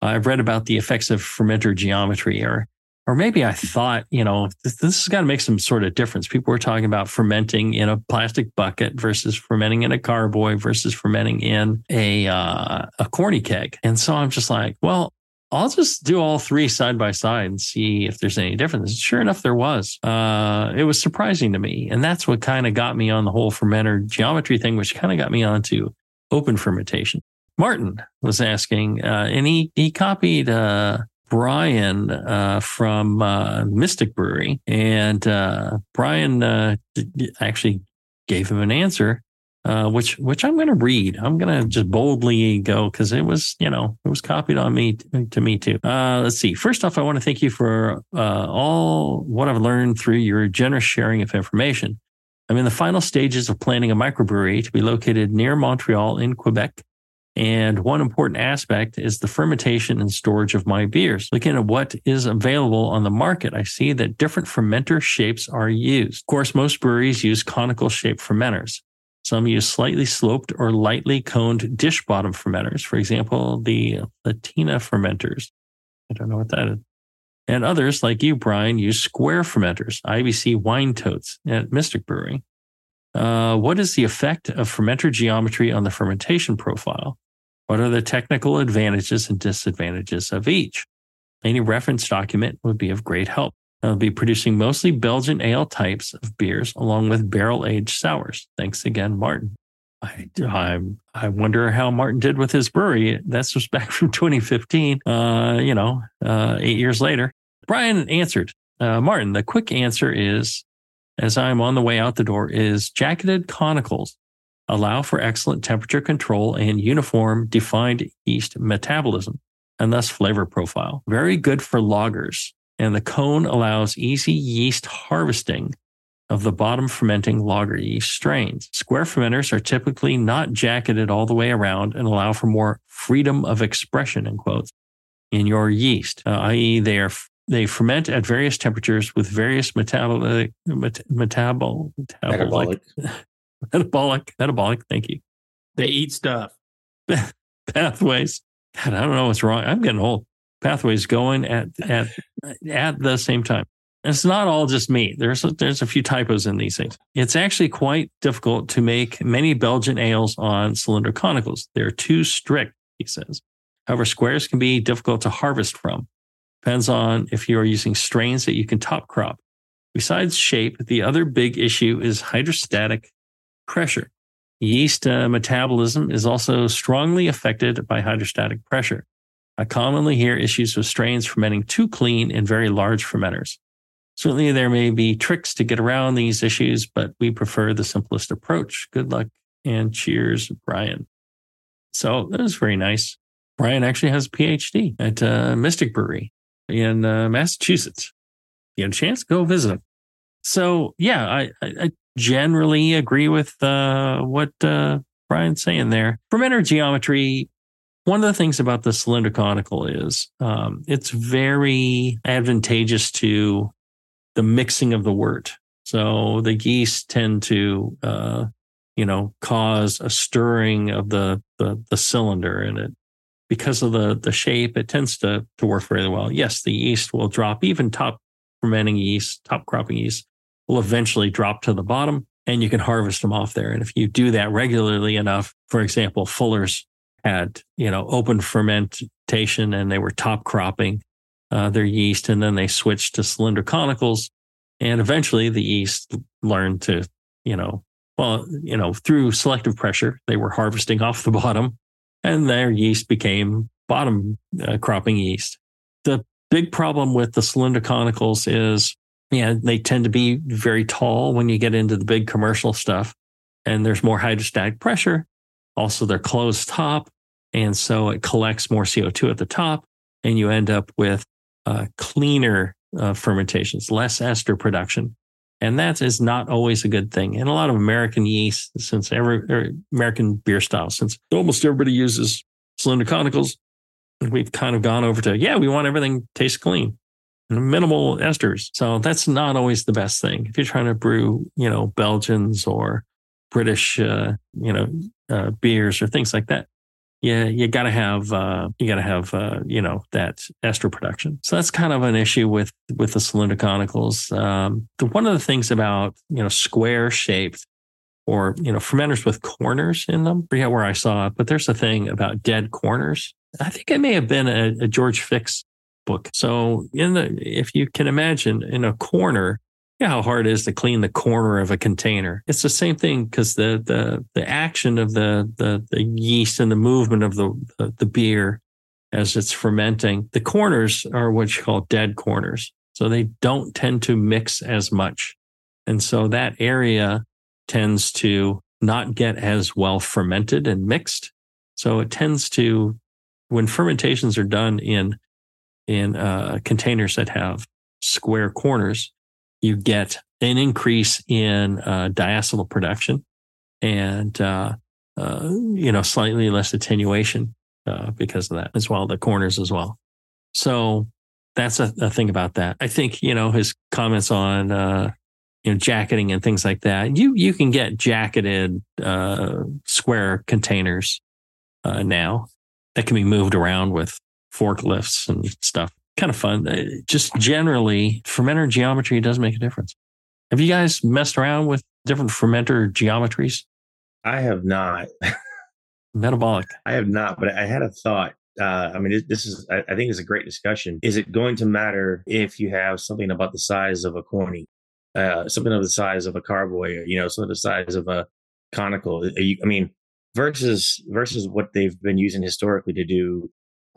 I've read about the effects of fermenter geometry, or or maybe I thought, you know, this, this has got to make some sort of difference. People were talking about fermenting in a plastic bucket versus fermenting in a carboy versus fermenting in a uh, a corny keg, and so I'm just like, well, I'll just do all three side by side and see if there's any difference. Sure enough, there was. Uh, it was surprising to me, and that's what kind of got me on the whole fermenter geometry thing, which kind of got me onto open fermentation. Martin was asking, uh, and he he copied uh, Brian uh, from uh, Mystic Brewery, and uh, Brian uh, actually gave him an answer, uh, which which I'm going to read. I'm going to just boldly go because it was you know it was copied on me to me too. Uh, let's see. First off, I want to thank you for uh, all what I've learned through your generous sharing of information. I'm in the final stages of planning a microbrewery to be located near Montreal in Quebec. And one important aspect is the fermentation and storage of my beers. Looking at what is available on the market, I see that different fermenter shapes are used. Of course, most breweries use conical shaped fermenters. Some use slightly sloped or lightly coned dish bottom fermenters. For example, the Letina fermenters. I don't know what that is. And others, like you, Brian, use square fermenters, IBC wine totes at Mystic Brewing. Uh, what is the effect of fermenter geometry on the fermentation profile? What are the technical advantages and disadvantages of each? Any reference document would be of great help. I'll be producing mostly Belgian ale types of beers along with barrel aged sours. Thanks again, Martin. I, I, I wonder how Martin did with his brewery. That's just back from 2015, uh, you know, uh, eight years later. Brian answered, uh, Martin, the quick answer is, as I'm on the way out the door, is jacketed conicals allow for excellent temperature control and uniform defined yeast metabolism and thus flavor profile. Very good for lagers. And the cone allows easy yeast harvesting of the bottom fermenting lager yeast strains. Square fermenters are typically not jacketed all the way around and allow for more freedom of expression in quotes in your yeast, uh, i.e., they are they ferment at various temperatures with various metabolic met, metabol, metabolic Metabolic. metabolic, metabolic. Thank you. They eat stuff. Pathways. God, I don't know what's wrong. I'm getting old. Pathways going at at at the same time. It's not all just me. There's a, there's a few typos in these things. It's actually quite difficult to make many Belgian ales on cylinder conicals. They're too strict, he says. However, squares can be difficult to harvest from. Depends on if you are using strains that you can top crop. Besides shape, the other big issue is hydrostatic pressure. Yeast uh, metabolism is also strongly affected by hydrostatic pressure. I commonly hear issues with strains fermenting too clean in very large fermenters. Certainly, there may be tricks to get around these issues, but we prefer the simplest approach. Good luck and cheers, Brian. So that was very nice. Brian actually has a PhD at uh, Mystic Brewery in uh, Massachusetts. You had a chance, go visit him. So yeah, I, I, I generally agree with uh, what uh, Brian's saying there. Fermenter geometry. One of the things about the cylinder conical is um, it's very advantageous to the mixing of the wort. So the yeast tend to, uh, you know, cause a stirring of the, the, the cylinder and it, because of the, the shape, it tends to, to work very well. Yes, the yeast will drop, even top fermenting yeast, top cropping yeast will eventually drop to the bottom and you can harvest them off there. And if you do that regularly enough, for example, Fuller's had, you know, open fermentation and they were top cropping uh, their yeast, and then they switched to cylinder conicals. And eventually, the yeast learned to, you know, well, you know, through selective pressure, they were harvesting off the bottom, and their yeast became bottom uh, cropping yeast. The big problem with the cylinder conicals is, yeah, they tend to be very tall when you get into the big commercial stuff, and there's more hydrostatic pressure. Also, they're closed top, and so it collects more CO2 at the top, and you end up with uh, cleaner uh, fermentations, less ester production. And that is not always a good thing. And a lot of American yeast, since every er, American beer style, since almost everybody uses cylinder conicals, we've kind of gone over to, yeah, we want everything taste clean, minimal esters. So that's not always the best thing. If you're trying to brew, you know, Belgians or British, uh, you know, uh, beers or things like that, yeah, you got to have uh, you got to have uh, you know that ester production. So that's kind of an issue with with the cylinder conicals. Um, the, one of the things about you know square shaped or you know fermenters with corners in them. I forget where I saw it, but there's a thing about dead corners. I think it may have been a, a George Fix book. So in the if you can imagine in a corner know how hard it is to clean the corner of a container. It's the same thing because the the the action of the the the yeast and the movement of the, the the beer as it's fermenting, the corners are what you call dead corners. So they don't tend to mix as much. And so that area tends to not get as well fermented and mixed. So it tends to, when fermentations are done in, in uh, containers that have square corners, you get an increase in uh, diacetyl production and uh, uh, you know slightly less attenuation uh, because of that as well the corners as well. So that's a, a, thing about that. I think you know his comments on uh, you know jacketing and things like that you you can get jacketed uh, square containers now that can be moved around with forklifts and stuff kind of fun. Uh, just generally, fermenter geometry does make a difference. Have you guys messed around with different fermenter geometries? I have not. Metabolic. I have not, but I had a thought. Uh, I mean, this is, I think it's a great discussion. Is it going to matter if you have something about the size of a corny, uh, something of the size of a carboy, you know, something of the size of a conical? I mean, versus versus what they've been using historically to do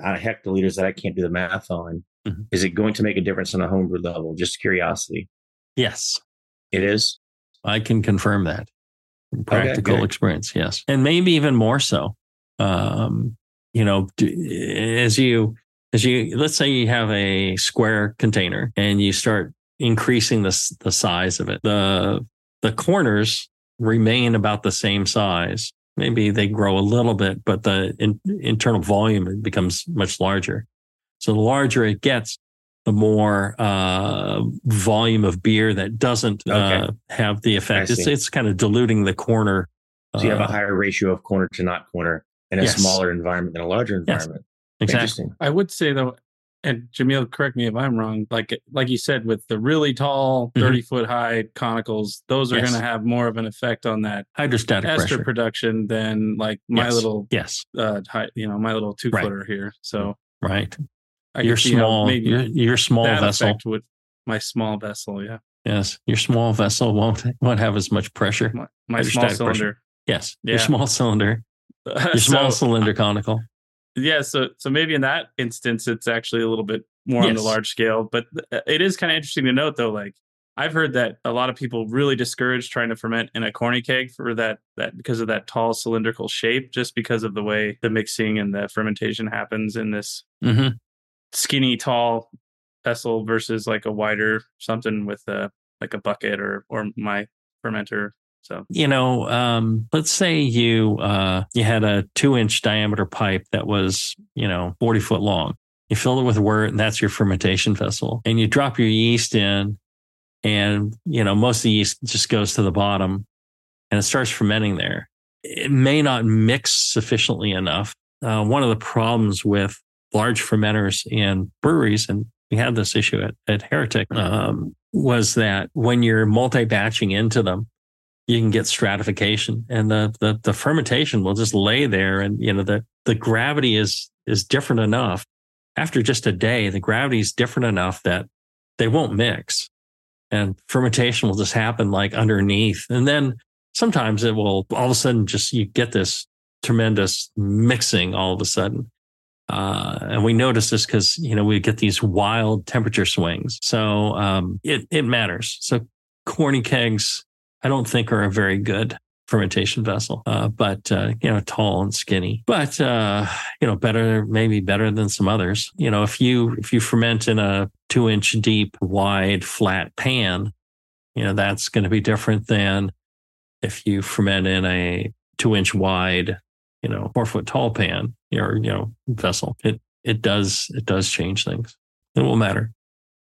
uh, hectoliters that I can't do the math on. Mm-hmm. Is it going to make a difference on a homebrew level? Just curiosity. Yes, it is. I can confirm that. Practical okay, experience, yes, and maybe even more so. Um, you know, as you as you let's say you have a square container and you start increasing the the size of it, the the corners remain about the same size maybe they grow a little bit, but the in, internal volume becomes much larger. So the larger it gets, the more uh, volume of beer that doesn't Okay. uh, have the effect. It's it's kind of diluting the corner. So you have a uh, higher ratio of corner to not corner in a Yes. smaller environment than a larger Yes. environment. exactly. Interesting. I would say though, and Jamil, correct me if I'm wrong. Like like you said, with the really tall, Mhm. 30 foot high conicals, those are Yes. going to have more of an effect on that Hydrostatic ester pressure. production than like my Yes. little, yes, uh, high, you know, my little two Right. footer here. So right. I Your can see how small, maybe your, your small vessel. would my small vessel. Yeah, Yes, your small vessel won't won't have as much pressure. my, my small Hydrostatic pressure. cylinder. Yes, your small cylinder, your small So- cylinder conical. Yeah so so maybe in that instance it's actually a little bit more on the large scale but it is kind of interesting to note though like i've heard that a lot of people really discourage trying to ferment in a corny keg for that that because of that tall cylindrical shape just because of the way the mixing and the fermentation happens in this hmm skinny tall vessel versus like a wider something with a like a bucket or or my fermenter so You know, um, let's say you uh, you had a two inch diameter pipe that was you know forty foot long. You fill it with wort, and that's your fermentation vessel. And you drop your yeast in, and you know most of the yeast just goes to the bottom, and it starts fermenting there. It may not mix sufficiently enough. Uh, one of the problems with large fermenters in breweries, and we had this issue at, at Heretic, um, was that when you're multi batching into them, you can get stratification and the, the the fermentation will just lay there and you know the the gravity is is different enough. After just a day the gravity is different enough that they won't mix and fermentation will just happen like underneath. And then sometimes it will all of a sudden just you get this tremendous mixing all of a sudden. Uh, and we notice this because you know we get these wild temperature swings. So um, it it matters. So corny kegs I don't think are a very good fermentation vessel, uh, but uh, you know, tall and skinny. But uh, you know, better maybe better than some others. You know, if you if you ferment in a two inch deep, wide, flat pan, you know that's going to be different than if you ferment in a two inch wide, you know, four foot tall pan or you know vessel. It it does it does change things. It will matter.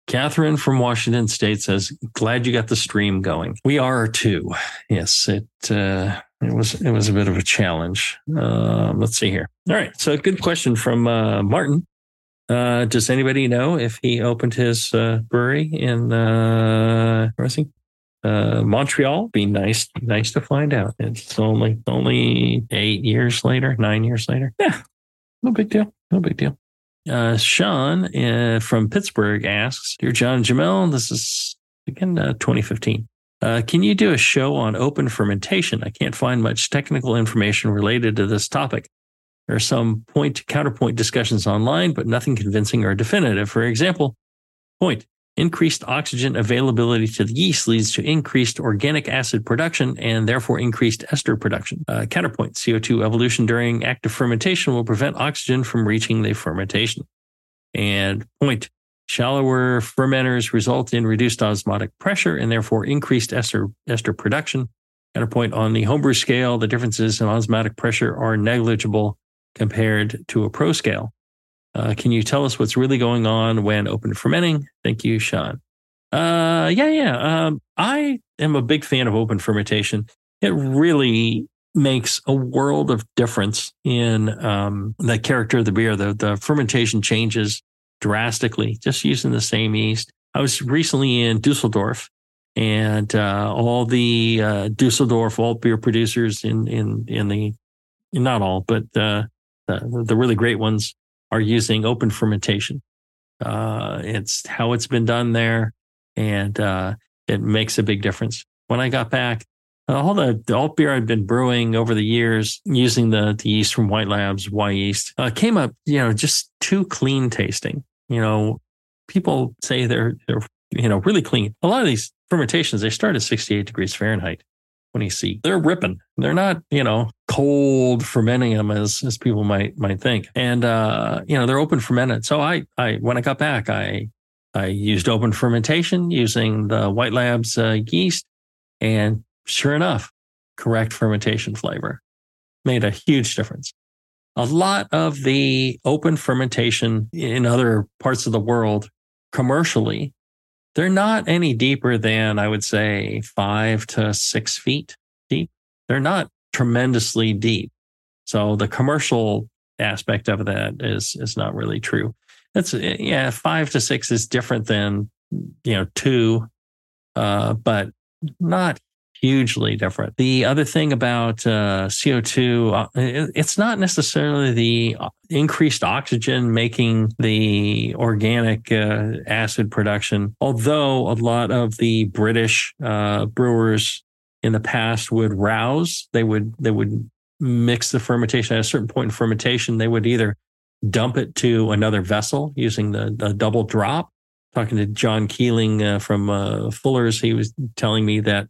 Catherine from Washington State says, "Glad you got the stream going. We are too. Yes, it uh, it was it was a bit of a challenge. Uh, let's see here. All right, so good question from uh, Martin. Uh, does anybody know if he opened his uh, brewery in uh, where is he? Uh, Montreal? Be nice nice to find out. It's only only eight years later, nine years later. Yeah, no big deal. No big deal. Uh, Sean uh, from Pittsburgh asks, Dear John and Jamil, this is again uh, 2015. Uh, can you do a show on open fermentation? I can't find much technical information related to this topic. There are some point to counterpoint discussions online, but nothing convincing or definitive. For example, point increased oxygen availability to the yeast leads to increased organic acid production and therefore increased ester production. Uh, counterpoint CO2 evolution during active fermentation will prevent oxygen from reaching the fermentation. And point shallower fermenters result in reduced osmotic pressure and therefore increased ester, ester production. Counterpoint on the homebrew scale, the differences in osmotic pressure are negligible compared to a pro scale. Uh, can you tell us what's really going on when open fermenting? Thank you, Sean. Uh, yeah, yeah. Um, I am a big fan of open fermentation. It really makes a world of difference in um, the character of the beer. The, the fermentation changes drastically just using the same yeast. I was recently in Dusseldorf and uh, all the uh, Dusseldorf alt beer producers in, in, in the, not all, but uh, the, the really great ones are using open fermentation. Uh, it's how it's been done there, and uh, it makes a big difference. When I got back, all the, alt beer I'd been brewing over the years using the, the yeast from White Labs, Wyeast, uh, came up, you know, just too clean tasting. You know, people say they're, they're, you know, really clean. A lot of these fermentations, they start at 68 degrees Fahrenheit. When you they're ripping, they're not, you know, cold fermenting them as as people might might think. And uh, you know, they're open fermented. So I I when I got back, I I used open fermentation using the White Labs uh, yeast, and sure enough, correct fermentation flavor made a huge difference. A lot of the open fermentation in other parts of the world commercially, they're not any deeper than I would say five to six feet deep. They're not tremendously deep. So the commercial aspect of that is is not really true. That's yeah, five to six is different than you know two, uh, but not hugely different. The other thing about uh, CO2, uh, it's not necessarily the increased oxygen making the organic uh, acid production, although a lot of the British uh, brewers in the past would rouse, they would, they would mix the fermentation at a certain point in fermentation, they would either dump it to another vessel using the, the double drop. Talking to John Keeling uh, from uh, Fuller's, he was telling me that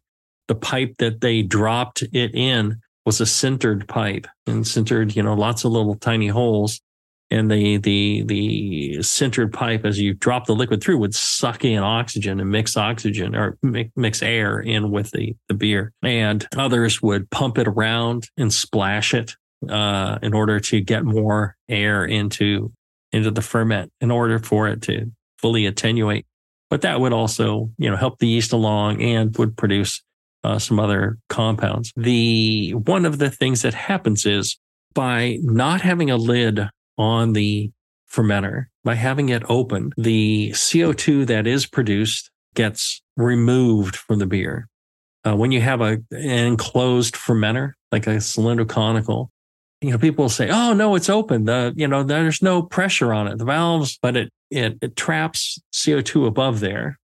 the pipe that they dropped it in was a sintered pipe and sintered, you know, lots of little tiny holes. And the the the sintered pipe, as you drop the liquid through, would suck in oxygen and mix oxygen or mix air in with the the beer. And others would pump it around and splash it uh, in order to get more air into into the ferment in order for it to fully attenuate. But that would also, you know, help the yeast along and would produce uh, some other compounds. The one of the things that happens is by not having a lid on the fermenter, by having it open, the CO2 that is produced gets removed from the beer. Uh, when you have a, an enclosed fermenter, like a cylindrical, conical, you know, people say, "Oh no, it's open. The you know, there's no pressure on it. The valves, but it it, it traps CO2 above there,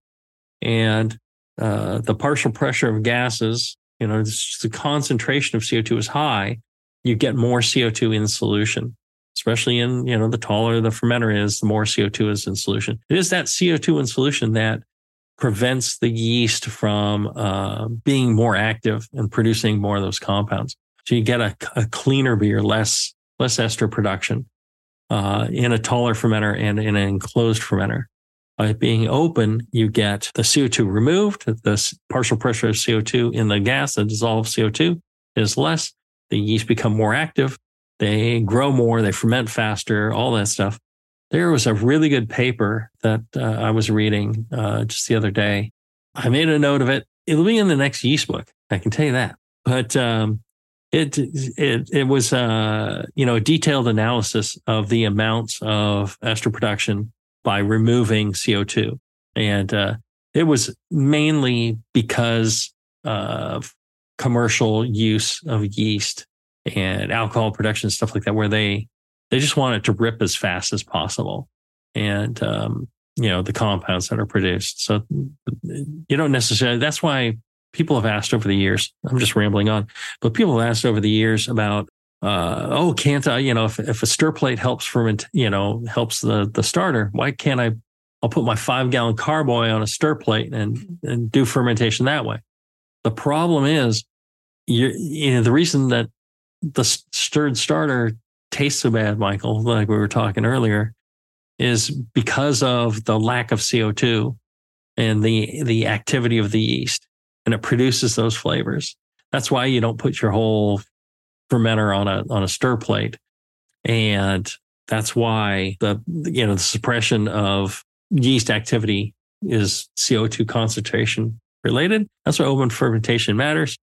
and uh, the partial pressure of gases, you know, the concentration of CO2 is high, you get more CO2 in solution, especially in, you know, the taller the fermenter is, the more CO2 is in solution. It is that CO2 in solution that prevents the yeast from uh, being more active and producing more of those compounds. So you get a, a cleaner beer, less, less ester production uh, in a taller fermenter and in an enclosed fermenter. By being open, you get the CO2 removed, the partial pressure of CO2 in the gas, the dissolved CO2 is less. The yeast become more active. They grow more. They ferment faster, all that stuff. There was a really good paper that uh, I was reading uh, just the other day. I made a note of it. It'll be in the next yeast book. I can tell you that. But um, it it it was uh, you know a detailed analysis of the amounts of ester production by removing CO2. And uh, it was mainly because of commercial use of yeast and alcohol production, stuff like that, where they, they just want it to rip as fast as possible. And, um, you know, the compounds that are produced. So you don't necessarily, that's why people have asked over the years. I'm just rambling on, but people have asked over the years about uh, oh, can't I, you know, if, if a stir plate helps ferment, you know, helps the, the starter, why can't I, I'll put my five gallon carboy on a stir plate and, and do fermentation that way. The problem is you you know, the reason that the stirred starter tastes so bad, Michael, like we were talking earlier, is because of the lack of CO2 and the, the activity of the yeast and it produces those flavors. That's why you don't put your whole fermenter on a on a stir plate, and that's why the you know the suppression of yeast activity is CO2 concentration related. That's why open fermentation matters.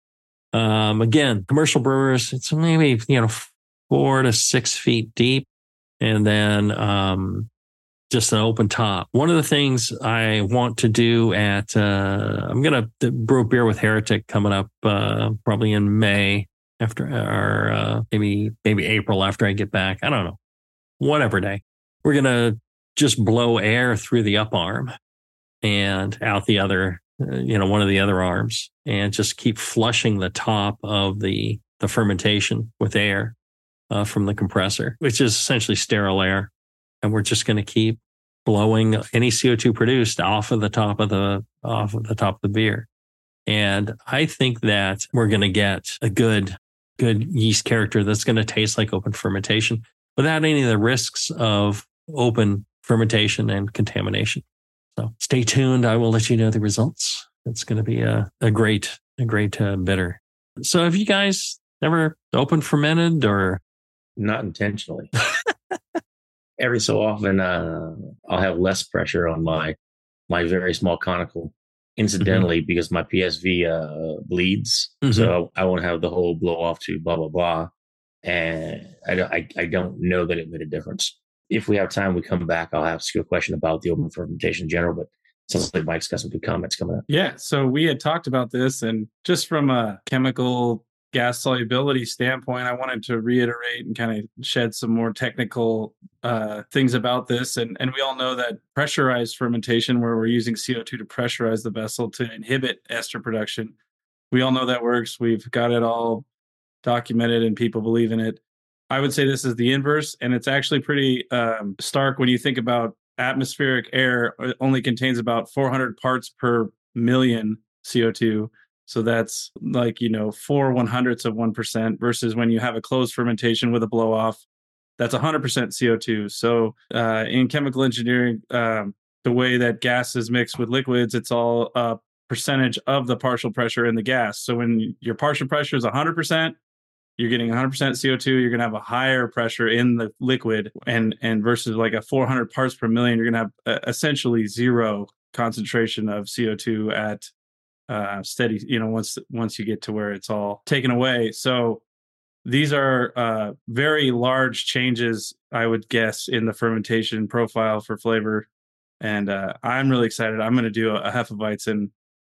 Um, again, commercial brewers, it's maybe you know four to six feet deep, and then um, just an open top. One of the things I want to do at uh, I'm going to brew beer with Heretic coming up uh, probably in May after or uh, maybe maybe April after I get back. I don't know. Whatever day. We're gonna just blow air through the up arm and out the other, uh, you know, one of the other arms, and just keep flushing the top of the the fermentation with air uh, from the compressor, which is essentially sterile air, and we're just going to keep blowing any CO2 produced off of the top of the off of the top of the beer. And I think that we're going to get a good good yeast character that's going to taste like open fermentation without any of the risks of open fermentation and contamination. So stay tuned. I will let you know the results. It's going to be a, a great, a great uh, bitter. So have you guys ever open fermented or? Not intentionally. Every so often, uh, I'll have less pressure on my my very small conical, Mm-hmm. incidentally, because my PSV uh, bleeds. Mhm. So I won't have the whole blow off to blah, blah, blah. And I don't, I, I don't know that it made a difference. If we have time, we come back. I'll ask you a question about the open fermentation in general, but it sounds like Mike's got some good comments coming up. Yeah. So we had talked about this, and just from a chemical gas solubility standpoint, I wanted to reiterate and kind of shed some more technical uh, things about this. And and we all know that pressurized fermentation, where we're using CO2 to pressurize the vessel to inhibit ester production, we all know that works. We've got it all documented, and people believe in it. I would say this is the inverse, and it's actually pretty um, stark when you think about atmospheric air uh, only contains about 400 parts per million CO2. So that's like, you know, four one hundredths of 1% versus when you have a closed fermentation with a blow off, that's 100% CO2. So uh, in chemical engineering, um, the way that gas is mixed with liquids, it's all a percentage of the partial pressure in the gas. So when your partial pressure is 100%, you're getting 100% CO2. You're going to have a higher pressure in the liquid, and and versus like a 400 parts per million, you're going to have essentially zero concentration of CO2 at uh, steady. You know, once once you get to where it's all taken away. So these are uh, very large changes, I would guess, in the fermentation profile for flavor. And uh, I'm really excited. I'm going to do a, a Hefeweizen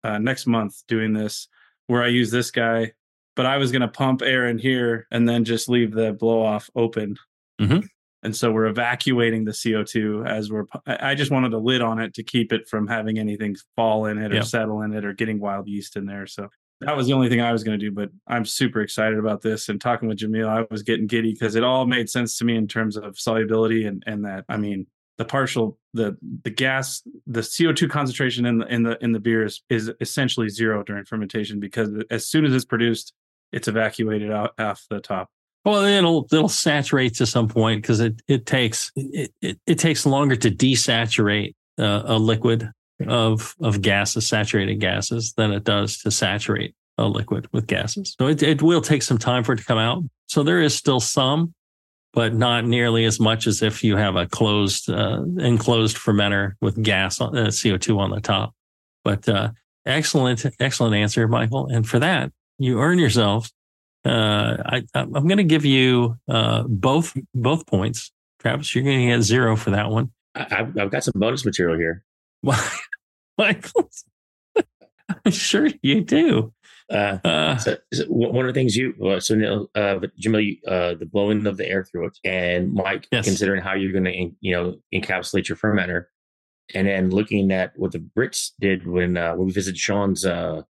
uh, next month doing this, where I use this guy but I was going to pump air in here and then just leave the blow off open. Mhm. And so we're evacuating the CO2 as we're, I just wanted a lid on it to keep it from having anything fall in it or Yeah. settle in it or getting wild yeast in there. So that was the only thing I was going to do, but I'm super excited about this. And talking with Jamil, I was getting giddy because it all made sense to me in terms of solubility and, and that, I mean, the partial the the gas the CO2 concentration in the in the in the beer is, is essentially zero during fermentation because as soon as it's produced it's evacuated out off the top. Well, it'll it'll saturate to some point because it it takes it, it, it takes longer to desaturate uh, a liquid of of gases, saturated gases, than it does to saturate a liquid with gases. So it it will take some time for it to come out. So there is still some, but not nearly as much as if you have a closed uh, enclosed fermenter with gas on, uh, CO two on the top. But uh, excellent excellent answer, Michael. And for that, you earn yourself uh, I, I'm going to give you uh, both both points, Travis. You're going to get zero for that one. I, I've, I've got some bonus material here. Michael, I'm sure you do. Uh, Uh, so, so one of the things you, so Neil, uh, Jamil, uh, the blowing of the air through it, and Mike, Yes. considering how you're going to, you know, encapsulate your fermenter, and then looking at what the Brits did when uh, when we visited Sean's, uh,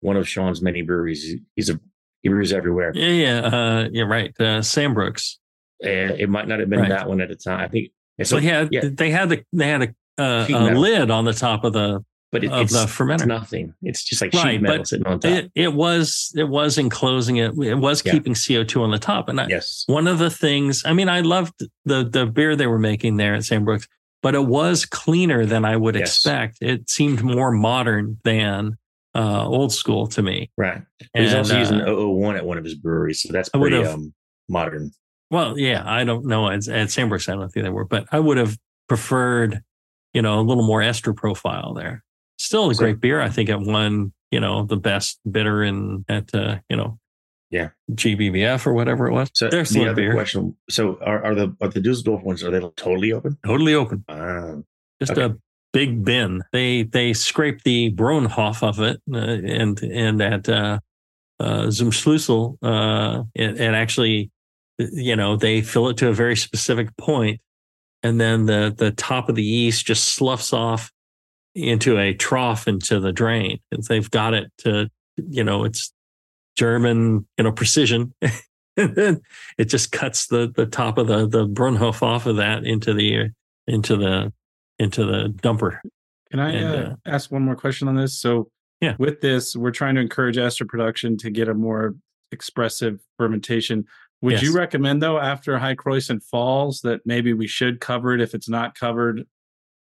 one of Sean's many breweries. He's a he brews everywhere. yeah, yeah, uh, yeah, right. Uh, Sambrook's. And it might not have been Right. that one at the time. I think. So he had, yeah. they had the they had a, uh, a lid on the top of the but it, of it's, the it's fermenter. nothing. It's just like Right, sheet metal sitting on top. It, it was it was enclosing it. It was Yeah. keeping CO2 on the top, and I, yes. one of the things i mean i loved the the beer they were making there at Sambrook's but it was cleaner than i would Yes. expect it seemed more modern than uh old school to me Right. But he's And, also using uh, 001 at one of his breweries, so that's pretty um, modern. well yeah i don't know at, at sam i don't think they were but i would have preferred you know a little more ester profile there still a So- great beer i think it won you know the best bitter in at uh you know Yeah. gbbf or whatever it was So They're the other beer. question: So are, are the are the Dusseldorf ones are they totally open? totally open Um, just Okay. a big bin. They they scrape the Bronhof of it, uh, and and at uh, uh, Zumschlüssel, uh, it, it actually, you know, they fill it to a very specific point, and then the the top of the yeast just sloughs off into a trough into the drain. And they've got it to, you know, it's German, you know, precision. and it just cuts the the top of the the Brunhof off of that into the into the into the dumper. Can I And, uh, ask one more question on this? So, Yeah. with this, we're trying to encourage ester production to get a more expressive fermentation. Would you recommend, though, after High Krausen falls, that maybe we should cover it if it's not covered,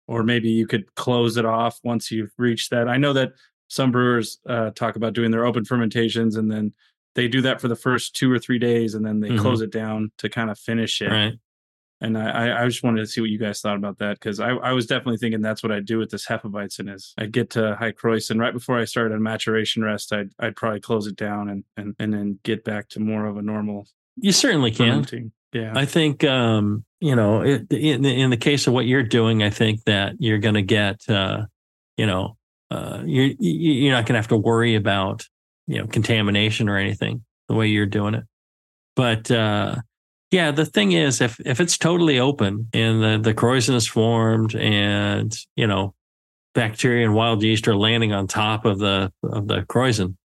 or maybe you could close it off once you've reached that? I know that some brewers uh, talk about doing their open fermentations and then they do that for the first two or three days and then they Mhm. close it down to kind of finish it. Right. And I, I just wanted to see what you guys thought about that because I, I was definitely thinking that's what I'd do with this Hefeweizen is I'd get to high Krausen right before I started a maturation rest. I'd I'd probably close it down and and and then get back to more of a normal. You certainly can. fermenting. Yeah. I think, um, you know, it, in, in the case of what you're doing, I think that you're going to get, uh, you know, uh, you're, you're not going to have to worry about, you know, contamination or anything the way you're doing it. But, uh, yeah, the thing is, if, if it's totally open and the, the Krausen is formed and, you know, bacteria and wild yeast are landing on top of the, of the Krausen,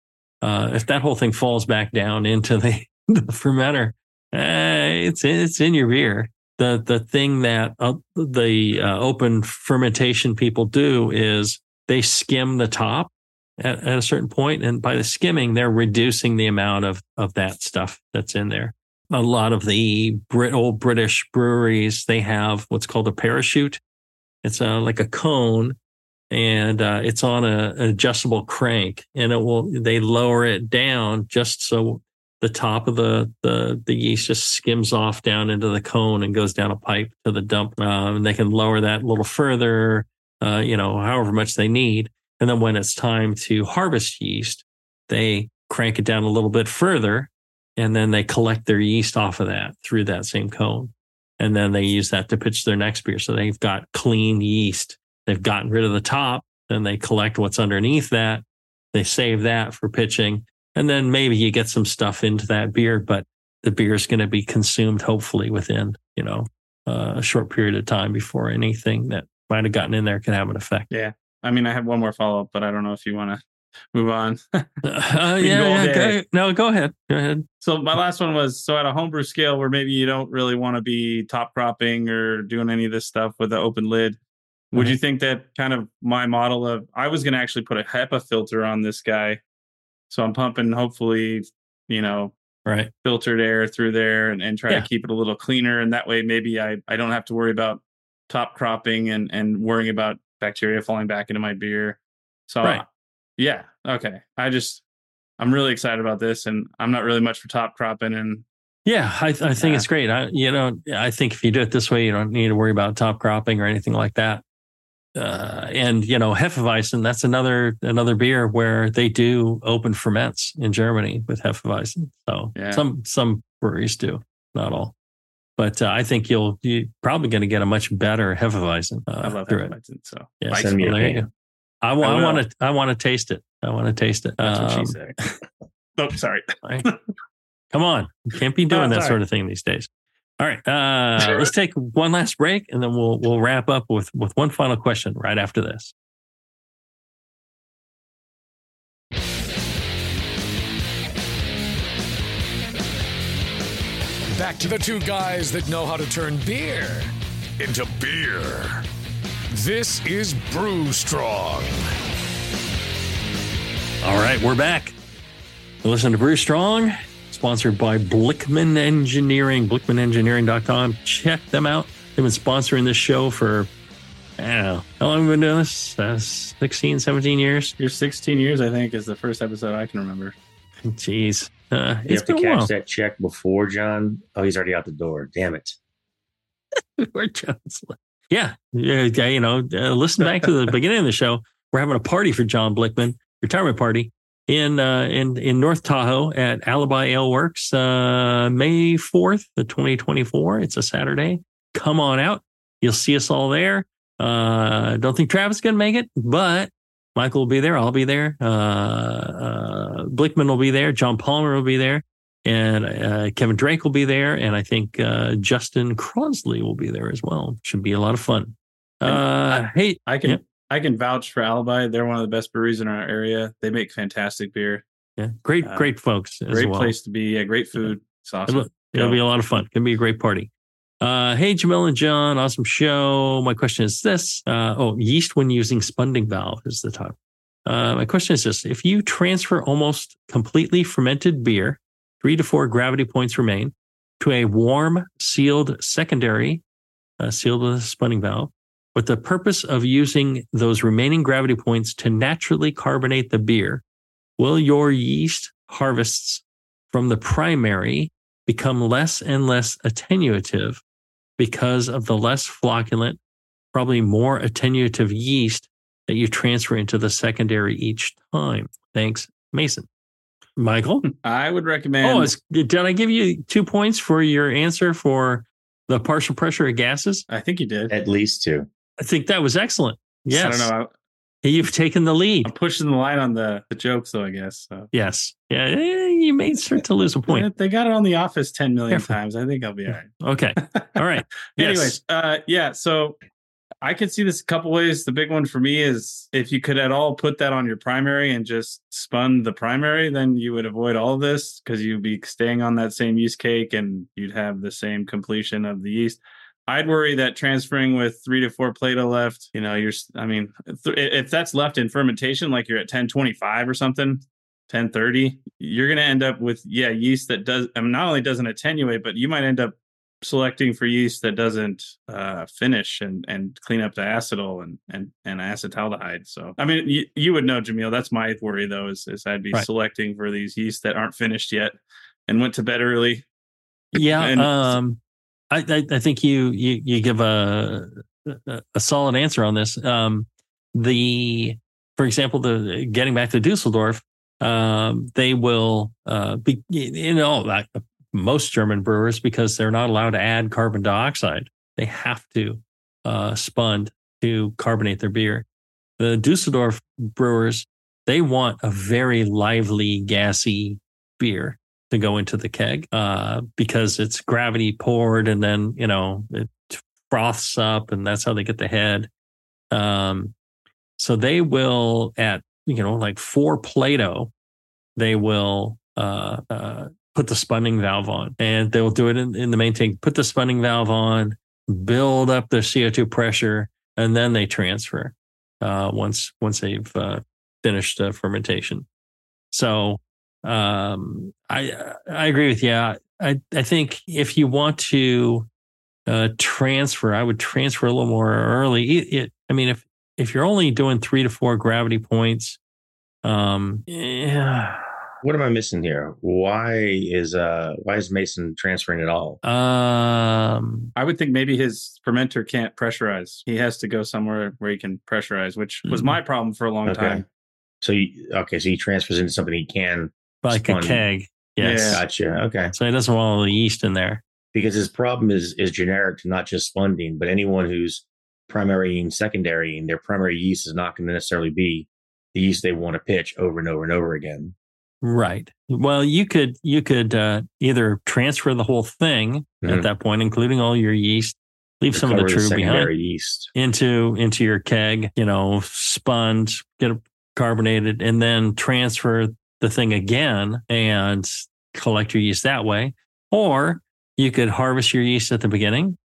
uh, if that whole thing falls back down into the, the fermenter, uh, it's it's in your beer. The the thing that uh, the uh, open fermentation people do is they skim the top at, at a certain point, and by the skimming, they're reducing the amount of of that stuff that's in there. A lot of the Brit old British breweries they have what's called a parachute. It's a, like a cone, and uh, it's on a, an adjustable crank, and it will they lower it down just so the top of the, the the yeast just skims off down into the cone and goes down a pipe to the dump. Um, and they can lower that a little further, uh, you know, however much they need. And then when it's time to harvest yeast, they crank it down a little bit further, and then they collect their yeast off of that through that same cone. And then they use that to pitch their next beer. So they've got clean yeast. They've gotten rid of the top. Then they collect what's underneath that. They save that for pitching and then maybe you get some stuff into that beer, but the beer is going to be consumed hopefully within, you know, uh, a short period of time before anything that might have gotten in there can have an effect. Yeah. I mean, I have one more follow up, but I don't know if you want to move on. uh, yeah, yeah go, no, go ahead. Go ahead. So my last one was so at a homebrew scale where maybe you don't really want to be top cropping or doing any of this stuff with the open lid. Would you think that kind of my model of I was going to actually put a HEPA filter on this guy, so I'm pumping hopefully you know Right. filtered air through there and, and try Yeah. to keep it a little cleaner. And that way, maybe I, I don't have to worry about top cropping and, and worrying about bacteria falling back into my beer. So, Right. Yeah. Okay. I just, I'm really excited about this and I'm not really much for top cropping. And Yeah, I, I think Yeah. it's great. I, you know, I think if you do it this way, you don't need to worry about top cropping or anything like that. Uh, and you know, Hefeweizen, that's another another beer where they do open ferments in Germany with Hefeweizen. So Yeah. some some breweries do, not all. But uh, I think you'll you're probably going to get a much better Hefeweizen. Uh, I love through it. So, Yeah, send me a well, there you go. I, I wa- I will. want to I want to taste it. I want to taste it. that's what Um, she said. oh, sorry. Come on. You can't be doing No, that sort of thing these days. All right. Uh, let's take one last break and then we'll we'll wrap up with with one final question right after this. Back to the two guys that know how to turn beer into beer. This is Brew Strong. All right, we're back. Listen to Brew Strong, sponsored by Blickman Engineering, blickmanengineering.com. Check them out. They've been sponsoring this show for, I don't know, how long have we been doing this? Uh, 16, 17 years? You're 16 years, I think, is the first episode I can remember. Jeez. Uh, You have to been a while. catch that check before John. Oh, he's already out the door. Damn it. Where John's li- yeah, yeah, you know, uh, listen back to the beginning of the show. We're having a party for John Blickman, retirement party in uh, in in North Tahoe at Alibi Ale Works, uh, May fourth, the twenty twenty four. It's a Saturday. Come on out. You'll see us all there. Uh, don't think Travis is gonna make it, but Michael will be there. I'll be there. Uh, uh, Blickman will be there. John Palmer will be there and uh, Kevin Drake will be there, and I think uh, Justin Crossley will be there as well. Should be a lot of fun. Uh, hey, I can Yeah. I can vouch for Alibi. They're one of the best breweries in our area. They make fantastic beer. yeah, great, Uh, great folks as Great well. place to be. Yeah, great food. It's awesome. It'll, it'll be a lot of fun. Gonna be a great party. Uh, hey, Jamil and John, awesome show. My question is this: uh, Oh, yeast when using spunding valve is the topic. Uh, my question is this: If you transfer almost completely fermented beer, three to four gravity points remain, to a warm sealed secondary, uh, sealed with a spunding valve, with the purpose of using those remaining gravity points to naturally carbonate the beer, will your yeast harvests from the primary become less and less attenuative because of the less flocculent, probably more attenuative yeast that you transfer into the secondary each time. Thanks, Mason. Michael? I would recommend. Oh, it's, did I give you two points for your answer for the partial pressure of gases? I think you did. At least two. I think that was excellent. Yes. I don't know. You've taken the lead. I'm pushing the line on the, the jokes, though, I guess. So. Yes. Yeah. eh, You may start to lose a point. They got it on the office 10 million Careful. times. I think I'll be all right. Okay. All right. Yes. Anyways, uh, yeah. So I could see this a couple ways. The big one for me is if you could at all put that on your primary and just spun the primary, then you would avoid all this because you'd be staying on that same yeast cake and you'd have the same completion of the yeast. I'd worry that transferring with three to four Plato left, you know, you're, I mean, if that's left in fermentation, like you're at 1025 or something, 1030, you're going to end up with, yeah, yeast that does, I mean, not only doesn't attenuate, but you might end up selecting for yeast that doesn't uh, finish and and clean up the acetyl and and and acetaldehyde. So I mean, you, you would know, Jamil. That's my worry though. Is is I'd be Right. selecting for these yeast that aren't finished yet and went to bed early. Yeah. And- um, I, I, I think you, you, you give a, a, solid answer on this. Um, the, for example, the getting back to Dusseldorf, um, they will, uh, be, you know, like most German brewers, because they're not allowed to add carbon dioxide, they have to, uh, spund to carbonate their beer. The Dusseldorf brewers, they want a very lively, gassy beer to go into the keg uh, because it's gravity poured and then you know it froths up and that's how they get the head. Um, so they will at you know like four Plato, they will uh, uh, put the spunding valve on and they'll do it in, in the main tank. Put the spunding valve on, build up the CO two pressure, and then they transfer uh, once once they've uh, finished uh, fermentation. So um, I I agree with you. I I think if you want to uh, transfer, I would transfer a little more early. It, it, I mean, if if you're only doing three to four gravity points, um, yeah, What am I missing here? Why is uh why is Mason transferring at all? um, I would think maybe his fermenter can't pressurize. He has to go somewhere where he can pressurize, which was Mhm. my problem for a long Okay. time. So you, okay, so he transfers into something he can. like a keg. Yes. Yeah. Gotcha. Okay. So he doesn't want all the yeast in there. Because his problem is is generic to not just spunding, but anyone who's primary and secondary, and their primary yeast is not going to necessarily be the yeast they want to pitch over and over and over again. Right. Well, you could you could uh, either transfer the whole thing Mhm. at that point, including all your yeast, leave some of the trub behind. yeast. into into your keg, you know, spun, get it carbonated, and then transfer the thing again and collect your yeast that way. Or you could harvest your yeast at the beginning,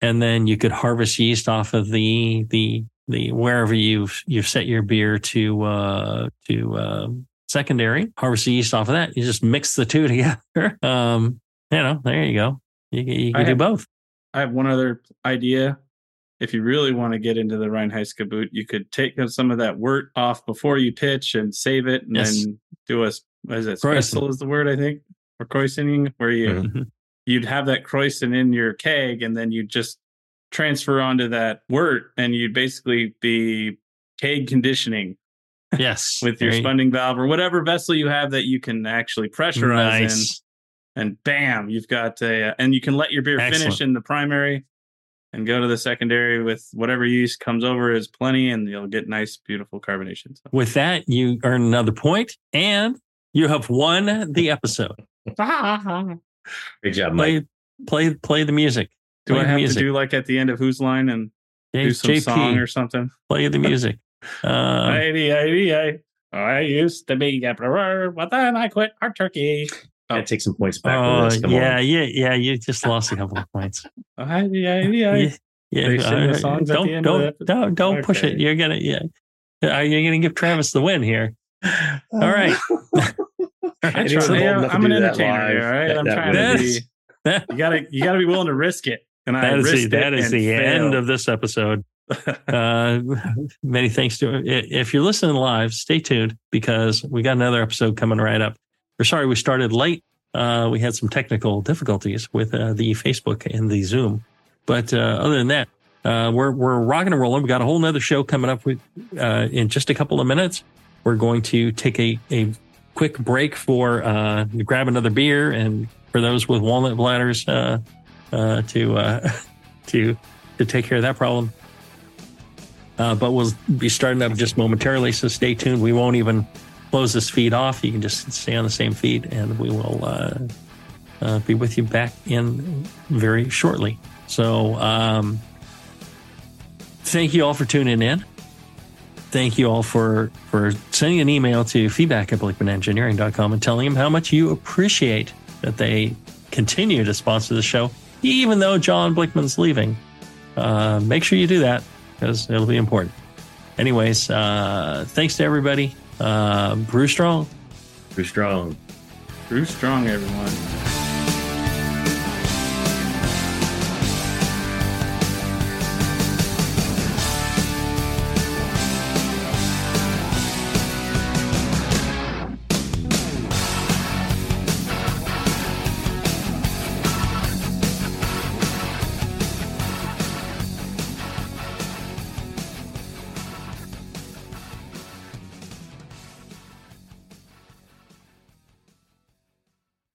and then you could harvest yeast off of the the the wherever you've you've set your beer to uh to uh secondary. Harvest the yeast off of that. You just mix the two together. Um, you know, there you go. You, can- I do have- both. I have one other idea. If you really want to get into the Reinheitsgebot, you could take some of that wort off before you pitch and save it, and Yes. then do a what is it? Krausen. Is the word I think, or krausening, where you Mhm. Mhm. you'd have that krausen in your keg, and then you'd just transfer onto that wort, and you'd basically be keg conditioning Yes. with your There you- spunding valve or whatever vessel you have that you can actually pressurize in and bam, you've got a, uh, and you can let your beer finish in the primary and go to the secondary with whatever yeast comes over is plenty, and you'll get nice, beautiful carbonation. So. With that, you earn another point, and you have won the episode. Good job, Mike. Play, play, play the music. do play I have music. to do like at the end of Whose Line and J- do some song or something? play the music. Um, Eighty, eighty, eight. I used to be a brewer, but then I quit our turkey. Gotta take some points back oh, for this. Come yeah, on. yeah, yeah. You just lost a couple of points. Eighty, eighty, Yeah, yeah. They sing the uh, don't, the end of don't, don't, don't push it. You're gonna, yeah. Uh, You're gonna give Travis the win here. All right. I I didn't try- even know yeah, enough to I'm an do that entertainer live. here, all right? That- I'm that trying to be- be. That You gotta, you gotta be willing to risk it. And I is the, risked that it is and the end failed. of this episode. uh, many thanks to if you're listening live, stay tuned because we got another episode coming right up. We're sorry we started late. Uh, we had some technical difficulties with uh, the Facebook and the Zoom, But uh, other than that, uh, we're we're rocking and rolling. We got a whole nother show coming up with in just a couple of minutes. We're going to take a, a quick break for grab another beer, and for those with walnut bladders to to to take care of that problem. Uh, but we'll be starting up just momentarily, so stay tuned. We won't even close this feed off. You can just stay on the same feed, and we will uh, uh, be with you back in very shortly. So, um, thank you all for tuning in. Thank you all for, for sending an email to feedback at BlickmanEngineering.com and telling them how much you appreciate that they continue to sponsor the show, even though John Blickman's leaving. Uh, make sure you do that because it'll be important. Anyways, uh, thanks to everybody. Uh, Brew Strong. Brew Strong. Brew Strong, everyone.